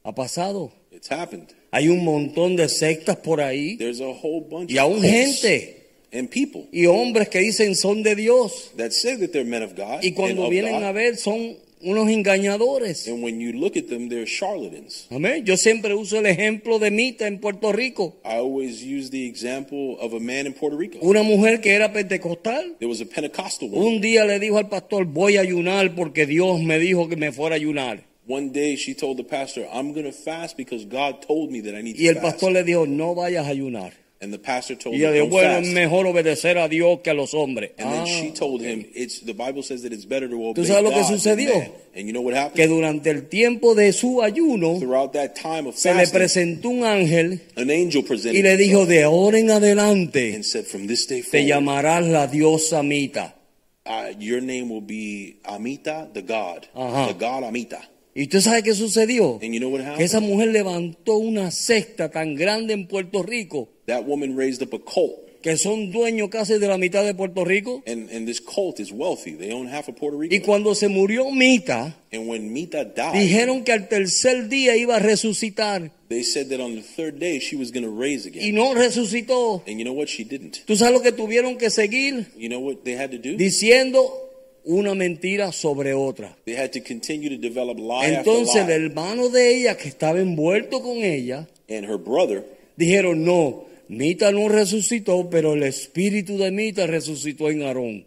Ha pasado. It's happened. Hay un montón de sectas por ahí There's a whole bunch y of aún gente and people y hombres que dicen son de Dios that say that they're men of God y cuando vienen God, a ver son unos engañadores. and when you look at them, they're charlatans. Amén. Yo siempre uso el ejemplo de Mita en Puerto Rico. I always use the example of a man in Puerto Rico. Una mujer que era pentecostal. There was a Pentecostal woman. Un día le dijo al pastor, voy a ayunar porque Dios me dijo que me fuera a ayunar. One day she told the pastor, I'm going to fast because God told me that I need Y to el fast. pastor le dijo, no vayas a ayunar. And the pastor told Y ella dijo, bueno, es fast. mejor obedecer a Dios que a los hombres. And then Ah, she told him, it's the Bible says that it's better to obey sabes lo que sucedió? And you know what que happened? durante el tiempo de su ayuno Throughout that time of se le presentó un ángel an angel presented y le dijo, de ahora en adelante and said, from this day te llamarás la diosa Mita. uh, your name will be Amita, the God. Ajá. The God Amita. ¿Y usted sabe qué sucedió? And you know what Que happened? esa mujer levantó una secta tan grande en Puerto Rico That woman raised up a cult. que son dueños casi de la mitad de Puerto Rico. And, and this cult is wealthy. They own half of Puerto Rico. Y cuando se murió Mita, and when Mita died, dijeron que al tercer día iba a resucitar they said that on the third day she was going to raise y again. no resucitó. And you know what? She didn't. ¿Tú sabes lo que tuvieron que seguir? You know what they had to do? Diciendo una mentira sobre otra. They had to continue to develop lie Entonces el after lie. hermano de ella que estaba envuelto con ella, And her brother, dijeron, no, Mita no resucitó, pero el espíritu de Mita resucitó en Aarón.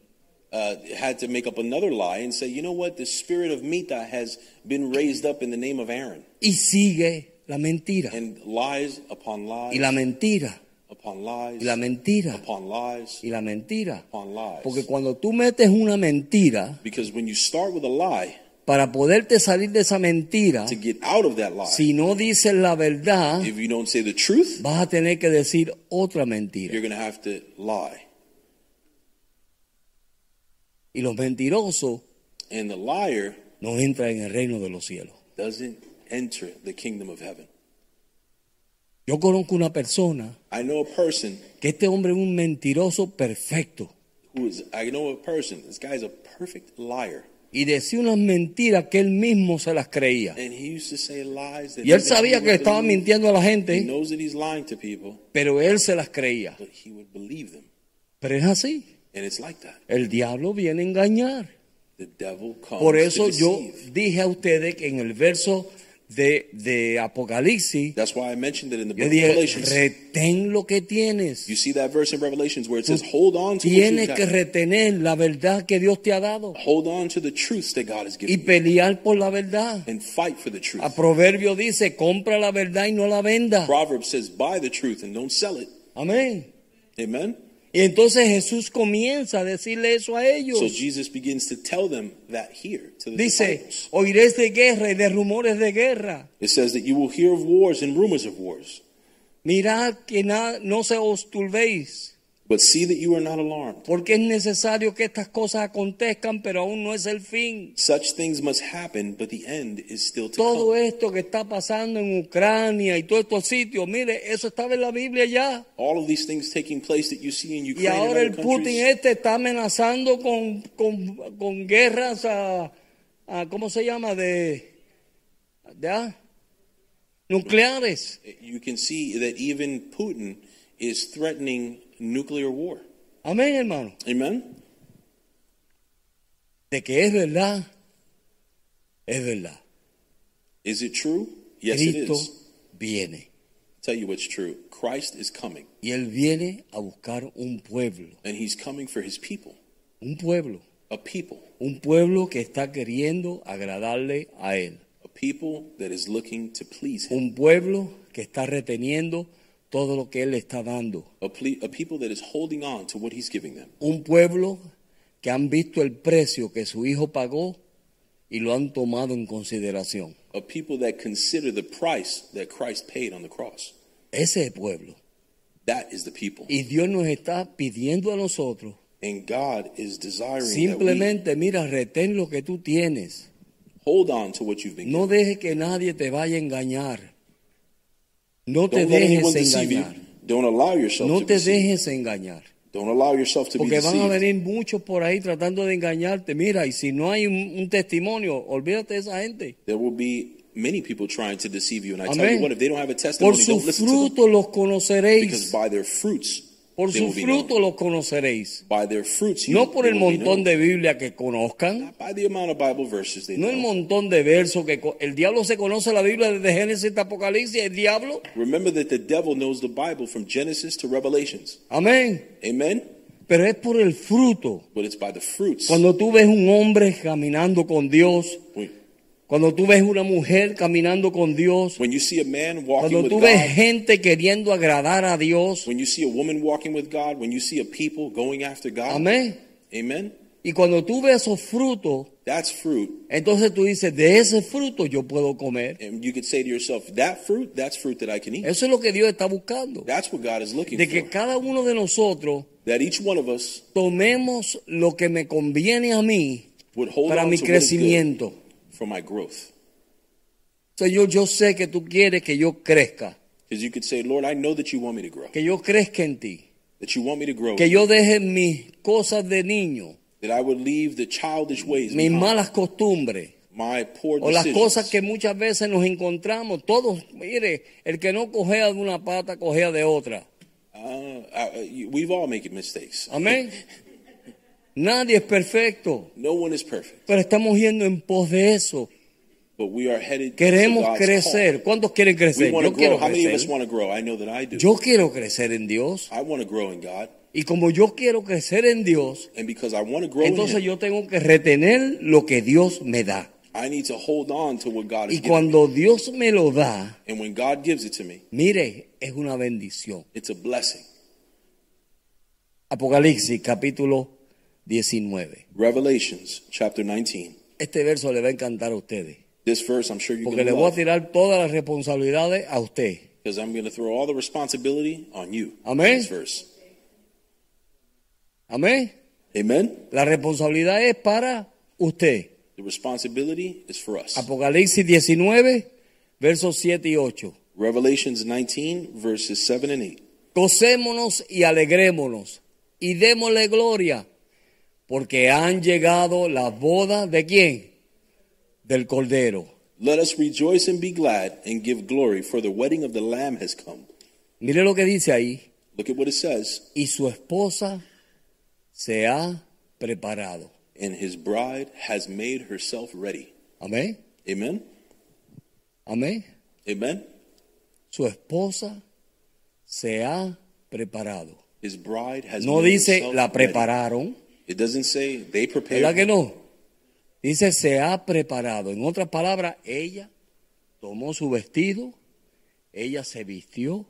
uh, had to make up another lie and say, you know what? The spirit of Mita has been raised up in the name of Aaron. Y sigue la mentira. And lies upon lies, Y la mentira. upon lies, Y la mentira. upon lies, Y la mentira. upon lies. Porque cuando tú metes una mentira, Because when you start with a lie, para poderte salir de esa mentira, to get out of that lie, si no dices la verdad, if you don't say the truth, vas a tener que decir otra mentira. you're to have to lie. Y los mentirosos And the liar no entran en el reino de los cielos. doesn't enter the kingdom of heaven. Yo conozco una persona I know a person que este hombre es un mentiroso perfecto who is, I know a person, this guy is a perfect liar. Y decía unas mentiras que él mismo se las creía. And he used to say lies that Y él sabía que estaba mintiendo a la gente, knows that he's lying to people, pero él se las creía. but he would believe them. Pero es así. And it's like that. El diablo viene a engañar. The devil comes Por eso yo dije a ustedes que en el verso de, de Apocalipsis, That's why I mentioned it in the yo book of dije, Revelations. retén lo que tienes. You see that verse in Revelations where it says, hold on to what you Tienes que got. retener la verdad que Dios te ha dado Hold on to the truths that God has y given you. pelear por la verdad. And fight for the truth. A Proverbio dice, compra la verdad y no la venda. Proverbs says, buy the truth and don't sell it. Amén. Amen? Y entonces Jesús comienza a decirle eso a ellos. So Jesus begins to tell them that here to the Dice, disciples. oiréis de guerra y de rumores de guerra. It says that you will hear of wars and rumors of wars. Mirad que na- no se os turbéis, But see that you are not alarmed. porque es necesario que estas cosas acontezcan, pero aún no es el fin. Such things must happen, but the end is still to Todo come. esto que está pasando en Ucrania y todos estos sitios, mire, eso estaba en la Biblia ya. All of these things taking place that you see in Y Ukraine and ahora el Putin countries. este está amenazando con, con, con guerras, a, a- ¿cómo se llama? De, de ah, nucleares. You can see that even Putin is threatening nuclear war. Amén, hermano. Amen? De que es verdad, es verdad. Is it true? Yes, it Cristo is. viene. Tell you what's true. Christ is coming, Y Él viene a buscar un pueblo, and he's coming for his people. un pueblo, A people. un pueblo que está queriendo agradarle a Él. A people that is looking to please him. Un pueblo que está reteniendo todo lo que Él está dando. A, a people that is holding on to what he's giving them. Un pueblo que han visto el precio que su hijo pagó y lo han tomado en consideración. A people that consider the price that Christ paid on the cross. Ese es el pueblo. That is the people. Y Dios nos está pidiendo a nosotros And God is desiring that simplemente, mira, retén lo que tú tienes. hold on to what you've been No dejes que nadie te vaya a engañar. No te dejes engañar. Don't allow yourself No to te be deceived. dejes engañar. Don't allow yourself to be Porque van a venir muchos por ahí tratando de engañarte. Mira, y si no hay un, un testimonio, olvídate de esa gente. There will be many people trying to deceive you. And I tell Amén. you what, if they don't have a Por testimony, sus don't listen to them. frutos los Because conoceréis. by their fruits, Por known. frutos los conoceréis. By their fruits, you, No por el montón de Biblia que conozcan. No el montón de versos que el diablo se conoce la Biblia desde Génesis hasta Apocalipsis, el diablo. Remember that the devil knows the Bible from Genesis to Revelations. Amén. Amen? Pero es por el fruto. But it's by the fruits. Cuando tú ves un hombre caminando con Dios, When, cuando tú ves una mujer caminando con Dios, when you see a man walking cuando with tú ves God, gente queriendo agradar a Dios, when you see a woman walking with God, when you see a people going after God, amén. amen? Y cuando tú ves esos frutos, That's fruit. entonces tú dices, de ese fruto yo puedo comer. And you could say to yourself, that fruit, that's fruit that I can eat. Eso es lo que Dios está buscando. That's what God is looking De que for. cada uno de nosotros That each one of us tomemos lo que me conviene a mí para mi crecimiento. For my growth. Señor, yo sé que tú quieres que yo crezca, Because you could say, Lord, I know that you want me to grow. que yo crezca en ti, That you want me to grow. que yo deje mis cosas de niño, That I would leave the childish ways mis malas costumbres, my poor o las cosas que muchas veces nos encontramos. Todos, mire, el que no cojea de una pata, cojea de otra. Uh, you- we've all made mistakes. Amén. [LAUGHS] Nadie es perfecto, No one is perfect. pero estamos yendo en pos de eso. But we are headed Queremos to God's crecer. ¿Cuántos quieren crecer? Yo quiero crecer. Yo quiero crecer en Dios. I want to grow in God. Y como yo quiero crecer en Dios, And because I want to grow in entonces Him, yo tengo que retener lo que Dios me da. I need to hold on to what God Y given me. cuando Dios me lo da, And when God gives it to me, mire, es una bendición. it's a blessing. Apocalipsis capítulo 19. Revelations chapter 19. Este verso le va a encantar a ustedes. This verse I'm sure you're Porque le voy a tirar todas las responsabilidades a usted. Because I'm going to throw all the responsibility on you. Amén. This verse. Amén. Amen. La responsabilidad es para usted. The responsibility is for us. Apocalipsis 19, versos 7 y 8. Revelations 19 verses 7 and 8. Gocémonos y alegrémonos y démosle gloria, porque han llegado las bodas de quién? Del Cordero. Let us rejoice and be glad and give glory, for the wedding of the Lamb has come. Mire lo que dice ahí. Look at what it says. Y su esposa se ha preparado. And his bride has made herself ready. Amén. Amen. Amén. Amen. Su esposa se ha preparado. His bride has No made dice herself la ready. It doesn't say they prepared. ¿Verdad que no? Dice se ha preparado. En otras palabras, ella tomó su vestido, ella se vistió,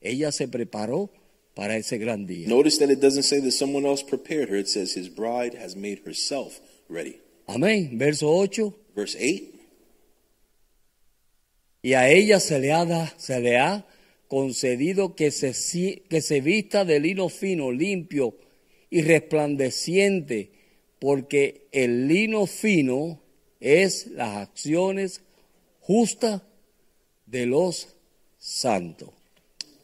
ella se preparó para ese gran día. Notice that it doesn't say that someone else prepared her. It says his bride has made herself ready. Amén. Verso 8. Verse 8. Y a ella se le ha, da- se le ha concedido que se, que se vista de lino fino, limpio y resplandeciente, porque el lino fino es las acciones justas de los santos.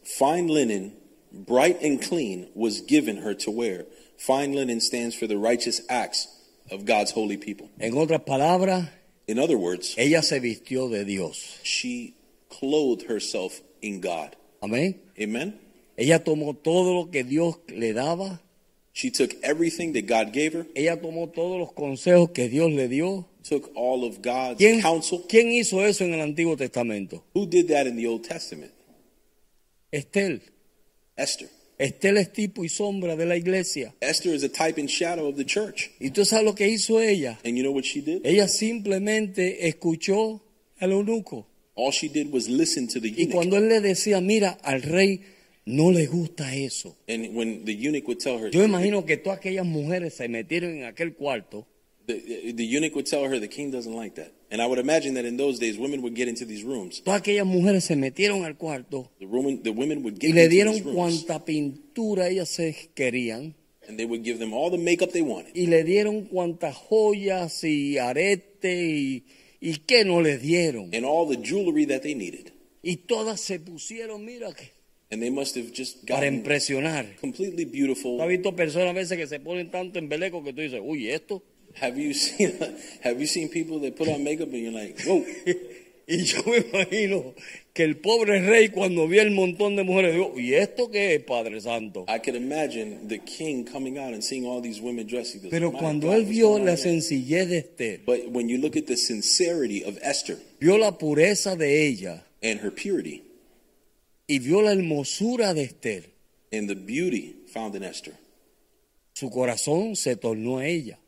Fine linen, bright and clean, was given her to wear. Fine linen stands for the righteous acts of God's holy people. En otras palabras, In other words, ella se vistió de Dios. she clothed herself in God. Amén. Amen. Ella tomó todo lo que Dios le daba. She took everything that God gave her, Ella tomó todos los consejos que Dios le dio. took all of God's ¿Quién, counsel. quién hizo eso en el Antiguo Testamento? Who did that in the Old Testament? Estel. Esther. Estel es tipo y sombra de la iglesia. Esther is a type and shadow of the church. ¿Y tú sabes lo que hizo ella? And you know what she did? Ella simplemente escuchó al eunuco. All she did was listen to the Y eunuch. cuando él le decía, mira, al rey no le gusta eso. And when the eunuch would tell her, Yo imagino que todas aquellas mujeres se metieron en aquel cuarto the, the eunuch would tell her the king doesn't like that. And I would imagine that in those days, women would get into these rooms. Todas aquellas mujeres se metieron al cuarto The women, the women would y get le into dieron cuanta pintura ellas se querían and they would give them all the makeup they wanted, y le dieron cuantas joyas y arete y, y qué no le dieron. and all the jewelry that they needed. Y todas se pusieron, mira, que And they must have just para impresionar. completely ¿Tú has beautiful. visto personas a veces que se ponen tanto en beleco que tú dices, uy, esto? Have you seen? [LAUGHS] Have you seen people that put on makeup and you're like, whoa? [LAUGHS] Y yo me imagino que el pobre rey cuando vio el montón de mujeres dijo, ¿y esto qué es, Padre Santo? I could imagine the king coming out and seeing all these women dressed. Goes, Pero "My cuando él vio la here?" sencillez de Esther, But when you look at the sincerity of Esther vio la pureza de ella and her purity y vio la hermosura de Esther, and the beauty found in Esther, su corazón se tornó a ella.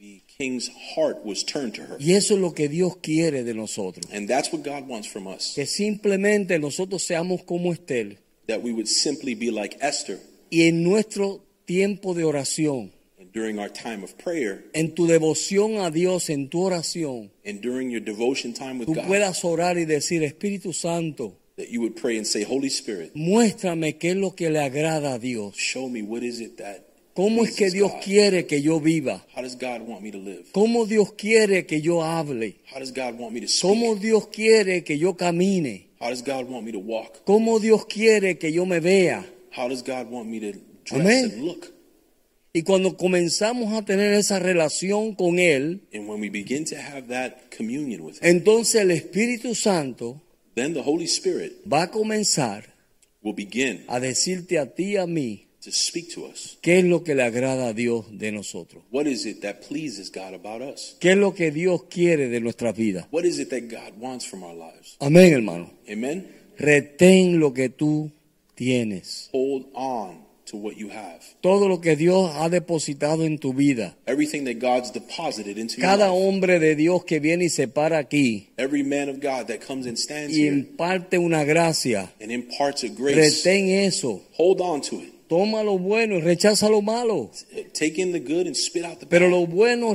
the king's heart was turned to her. Y eso es lo que Dios quiere de nosotros. And that's what God wants from us. Que simplemente nosotros seamos como Esther That we would simply be like Esther y en nuestro tiempo de oración, and during our time of prayer en tu devoción a Dios, en tu oración, and during your devotion time with tú God, puedas orar y decir, Espíritu Santo, that you would pray and say, Holy Spirit, muéstrame qué es lo que le agrada a Dios. show me what is it that ¿Cómo es que Dios quiere que yo viva? How does God want me to live? ¿Cómo Dios quiere que yo hable? How does God want me to speak? ¿Cómo Dios quiere que yo camine? How does God want me to walk? ¿Cómo Dios quiere que yo me vea? How does God want me to dress Amén. and look? Y cuando comenzamos a tener esa relación con Él, And when we begin to have that communion with Him, entonces el Espíritu Santo then the Holy Spirit va a comenzar will begin a decirte a ti y a mí to speak to us. qué es lo que le agrada a Dios de nosotros. What is it that pleases God about us? ¿Qué es lo que Dios quiere de nuestras vidas? What is it that God wants from our lives? Amén, hermano. Amen? Retén lo que tú tienes. Hold on to what you have. Todo lo que Dios ha depositado en tu vida. Everything that God's deposited into your Cada life. hombre de Dios que viene y se para aquí Every man of God that comes and stands y here imparte una gracia, and imparts a grace, retén eso. hold on to it. Toma lo bueno y rechaza lo malo. Take in the good and spit out the Pero bad. lo bueno,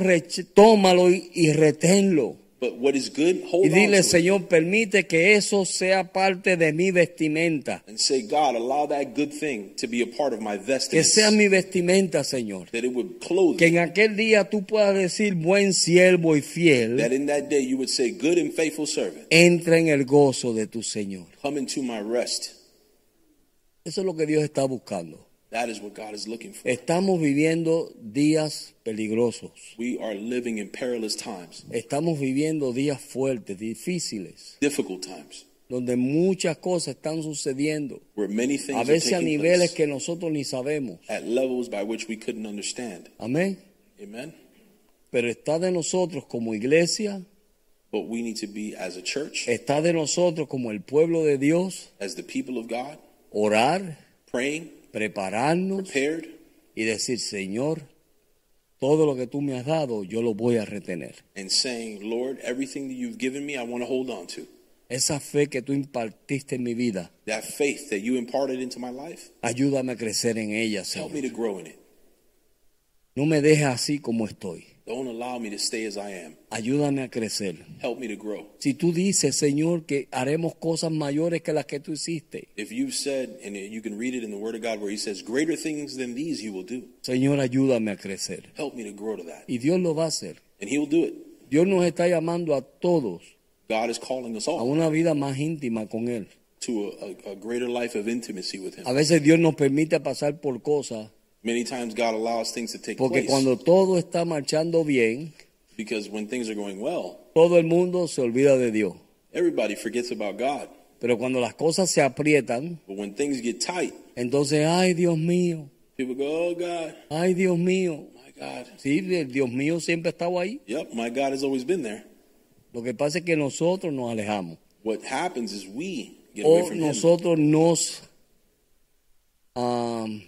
tómalo y, y reténlo. But what is good, hold Y on dile. Señor, permite que eso sea parte de mi vestimenta. And say, God, allow that good thing to be a part of my Que sea mi vestimenta, Señor. that it would clothe Que en aquel día tú puedas decir, buen siervo y That fiel, in that day you would say, good and faithful servant, entra en el gozo de tu Señor. come into my rest. Eso es lo que Dios está buscando. That is what God is looking for. Estamos viviendo días peligrosos. We are living in perilous times, Estamos viviendo días fuertes, difíciles, difficult times, donde muchas cosas están sucediendo. where many things A are veces a taking niveles place que nosotros ni sabemos. at levels by which we couldn't understand. Amén. Amen. Pero está de nosotros como iglesia, But we need to be as a church, está de nosotros como el pueblo de Dios, as the people of God, orar, praying, prepararnos y decir, Señor, todo lo que tú me has dado, yo lo voy a retener. and saying, Lord, everything that you've given me, I want to hold on to. Esa fe que tú impartiste en mi vida, That faith that you imparted into my life, ayúdame a crecer en ella, help me Señor. to grow in it. No me dejes así como estoy. Don't allow me to stay as I am. Ayúdame a crecer. Help me to grow. Si tú dices, Señor, que haremos cosas mayores que las que tú hiciste, If you've said, and you can read it in the Word of God where He says, Greater things than these you will do, Señor, ayúdame a crecer. help me to grow to that. Y Dios lo va a hacer. And He will do it. Dios nos está llamando a todos God is calling us a all una vida más íntima con Él. to a, a, a greater life of intimacy with Him. A veces Dios nos permite pasar por cosas, Many times God allows things to take porque place cuando todo está marchando bien, because when things are going well, todo el mundo se olvida de Dios. everybody forgets about God. Pero cuando las cosas se aprietan, But when things get tight, entonces, ay Dios mío, people go, Oh God, ay Dios mío. my God. Sí, el Dios mío siempre ha estado ahí. Yep, my God has always been there. Lo que pasa es que nosotros nos alejamos. What happens is we get away O from Him. nosotros nos, am,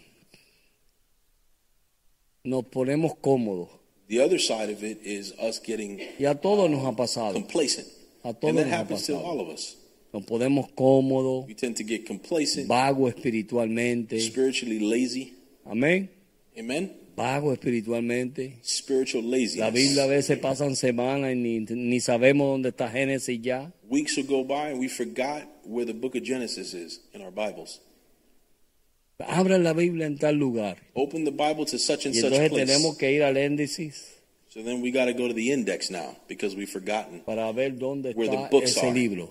nos ponemos cómodos. The other side of it is us getting Y a todos nos ha pasado. complacent. A todos And that nos ha happens to pasado. all of us. Nos ponemos cómodos, We tend to get complacent, vagos espiritualmente. spiritually lazy. Amén. Amen? Vagos espiritualmente. Spiritual La Biblia a laziness. veces pasan semanas y ni, ni sabemos dónde está Génesis ya. Weeks will go by and we forgot where the book of Genesis is in our Bibles. Abran la Biblia en tal lugar. Open the Bible to such and Y such entonces place. tenemos que ir al índice So then we got to go to the index now because we've forgotten. para ver dónde Where the está books ese are. libro.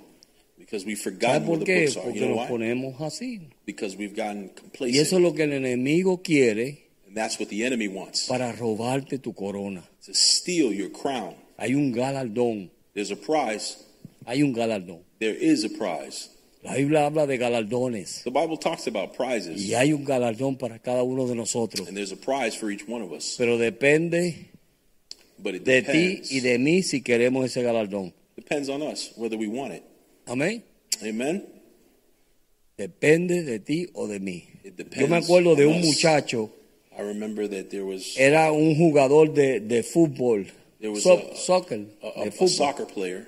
Because we've ¿Sabe forgotten where the qué? books are. Porque You know nos why? ponemos así. Because we've gotten Y eso complacent. es lo que el enemigo quiere And that's what the enemy wants para robarte tu corona. to steal your crown. Hay un galardón, There's a prize, hay un galardón. There is a prize. La Biblia habla de galardones The Bible talks about prizes, y hay un galardón para cada uno de nosotros. and there's a prize for each one of us. Pero depende But it de ti y de mí si queremos ese galardón. depends on us whether we want it. Amén. Amen. Depende de ti o de mí. Yo me acuerdo de un muchacho, I remember that there was era un jugador de, de fútbol, There was so- a- soccer, a, soccer player,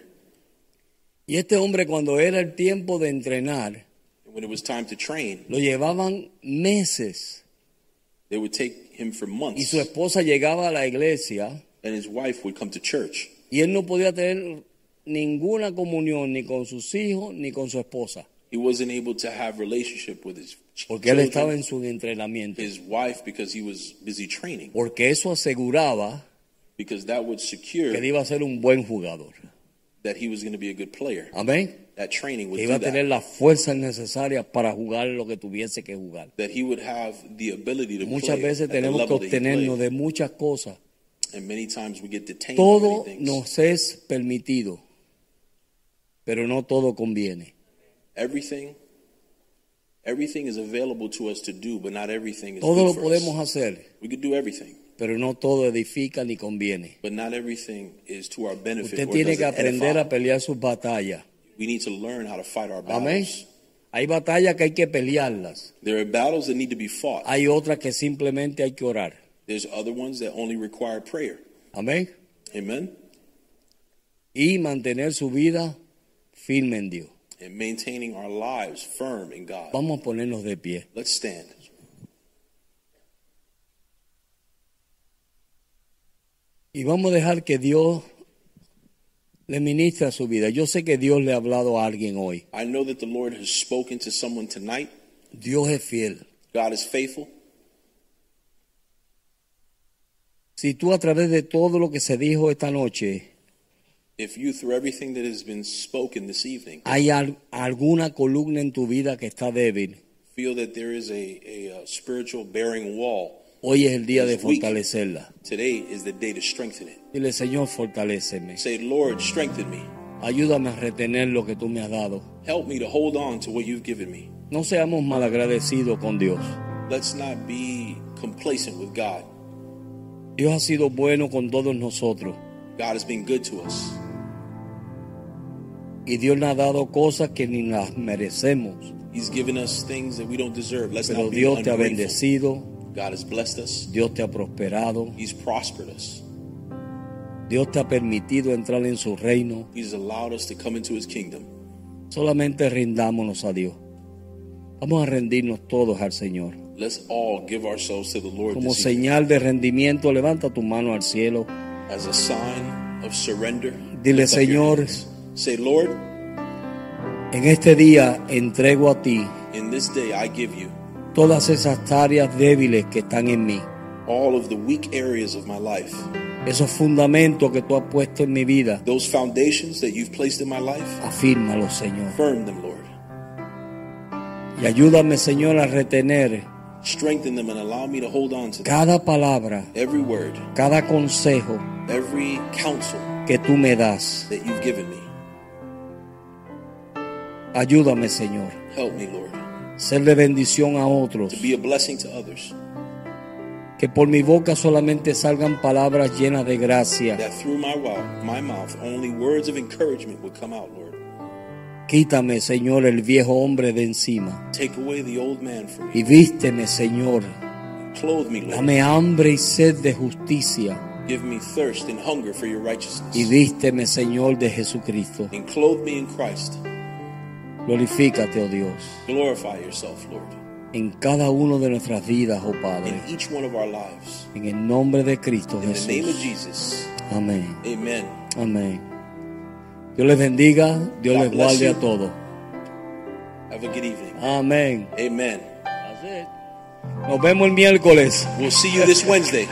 Y este hombre cuando era el tiempo de entrenar, and when it was time to train, lo llevaban meses. they would take him for y months, su esposa llegaba a la iglesia and his wife would come to church, y él no podía tener ninguna comunión ni con sus hijos ni con su esposa, he wasn't able to have relationship with his porque él estaba en su entrenamiento. his wife, because he was busy training, Porque eso aseguraba because that would que secure él iba a ser un buen jugador. That he was going to be a good player. Amén. That training would Que do iba a tener that. las fuerzas necesarias para jugar lo que tuviese que jugar. That he would have the ability to Muchas play veces tenemos que obtenernos de muchas cosas. And many times we get detained Todo nos es permitido, pero no todo conviene. Everything, everything is available to us to do, but not everything is Todo lo podemos us. hacer, We could do everything, pero no todo edifica ni conviene. but not everything is to our benefit. Usted tiene que aprender a pelear sus batallas. We need to learn how to fight our Amén. battles. Hay batallas que hay que pelearlas. There are battles that need to be fought. Hay otras que simplemente hay que orar. There's other ones that only require prayer. Amén. Amen. Y mantener su vida firme en Dios. And maintaining our lives firm in God. Vamos a ponernos de pie. Let's stand. Y vamos a dejar que Dios le ministre a su vida. Yo sé que Dios le ha hablado a alguien hoy. I know that the Lord has spoken to someone tonight. Dios es fiel. God is faithful. Si tú a través de todo lo que se dijo esta noche, If you, through everything that has been spoken this evening, hay al- alguna columna en tu vida que está débil, feel that there is a, a, uh spiritual bearing wall, hoy es el día de fortalecerla. today is the day to strengthen it. Dile, Señor, fortaléceme. Say, Lord, strengthen me. Ayúdame a retener lo que tú me has dado. Help me to hold on to what you've given me. No seamos malagradecidos con Dios. Let's not be complacent with God. Dios ha sido bueno con todos nosotros. God has been good to us. Y Dios nos ha dado cosas que ni las merecemos. He's given us things that we don't deserve. Let's Pero not be Dios te ha bendecido, God has blessed us. Dios te ha prosperado, He's prospered us. Dios te ha permitido entrar en su reino. He's allowed us to come into his kingdom. Solamente rindámonos a Dios. Vamos a rendirnos todos al Señor. Let's all give ourselves to the Lord Como señal de rendimiento, levanta tu mano al cielo. as a sign of surrender. Dile, Señor. Say, Lord, en este día entrego a ti in this day I give you todas esas áreas débiles que están en mí. all of the weak areas of my life. Esos fundamentos que tú has puesto en mi vida. Those foundations that you've placed in my life, Afírmalos, Señor. firm them, Lord. Y ayúdame, Señor, a retener Strengthen them and allow me to hold on to them. cada palabra, Every word, cada consejo every counsel que tú me das. that you've given me. Ayúdame, Señor, Help me, Lord, ser de bendición a otros. to be a blessing to others. Que por mi boca solamente salgan palabras llenas de gracia. That through my, mouth, my mouth, only words of encouragement would come out, Lord. Quítame, Señor, el viejo hombre de encima. Take away the old man from me. Y vísteme, Señor. Clothe me, Lord. Dame hambre y sed de justicia. Give me thirst and hunger for your righteousness. Y vísteme, Señor, de Jesucristo. And clothe me in Christ. Glorifícate, oh Dios, Glorify yourself, Lord, en cada uno de nuestras vidas, oh Padre. in each one of our lives. En el nombre de Cristo In the name of Jesús. Jesus. Amén. Amen. Amén. Dios les bendiga, Dios God les guarde a todos. Have a good evening. Amén. Amen. Nos vemos el miércoles. We'll see you this Wednesday.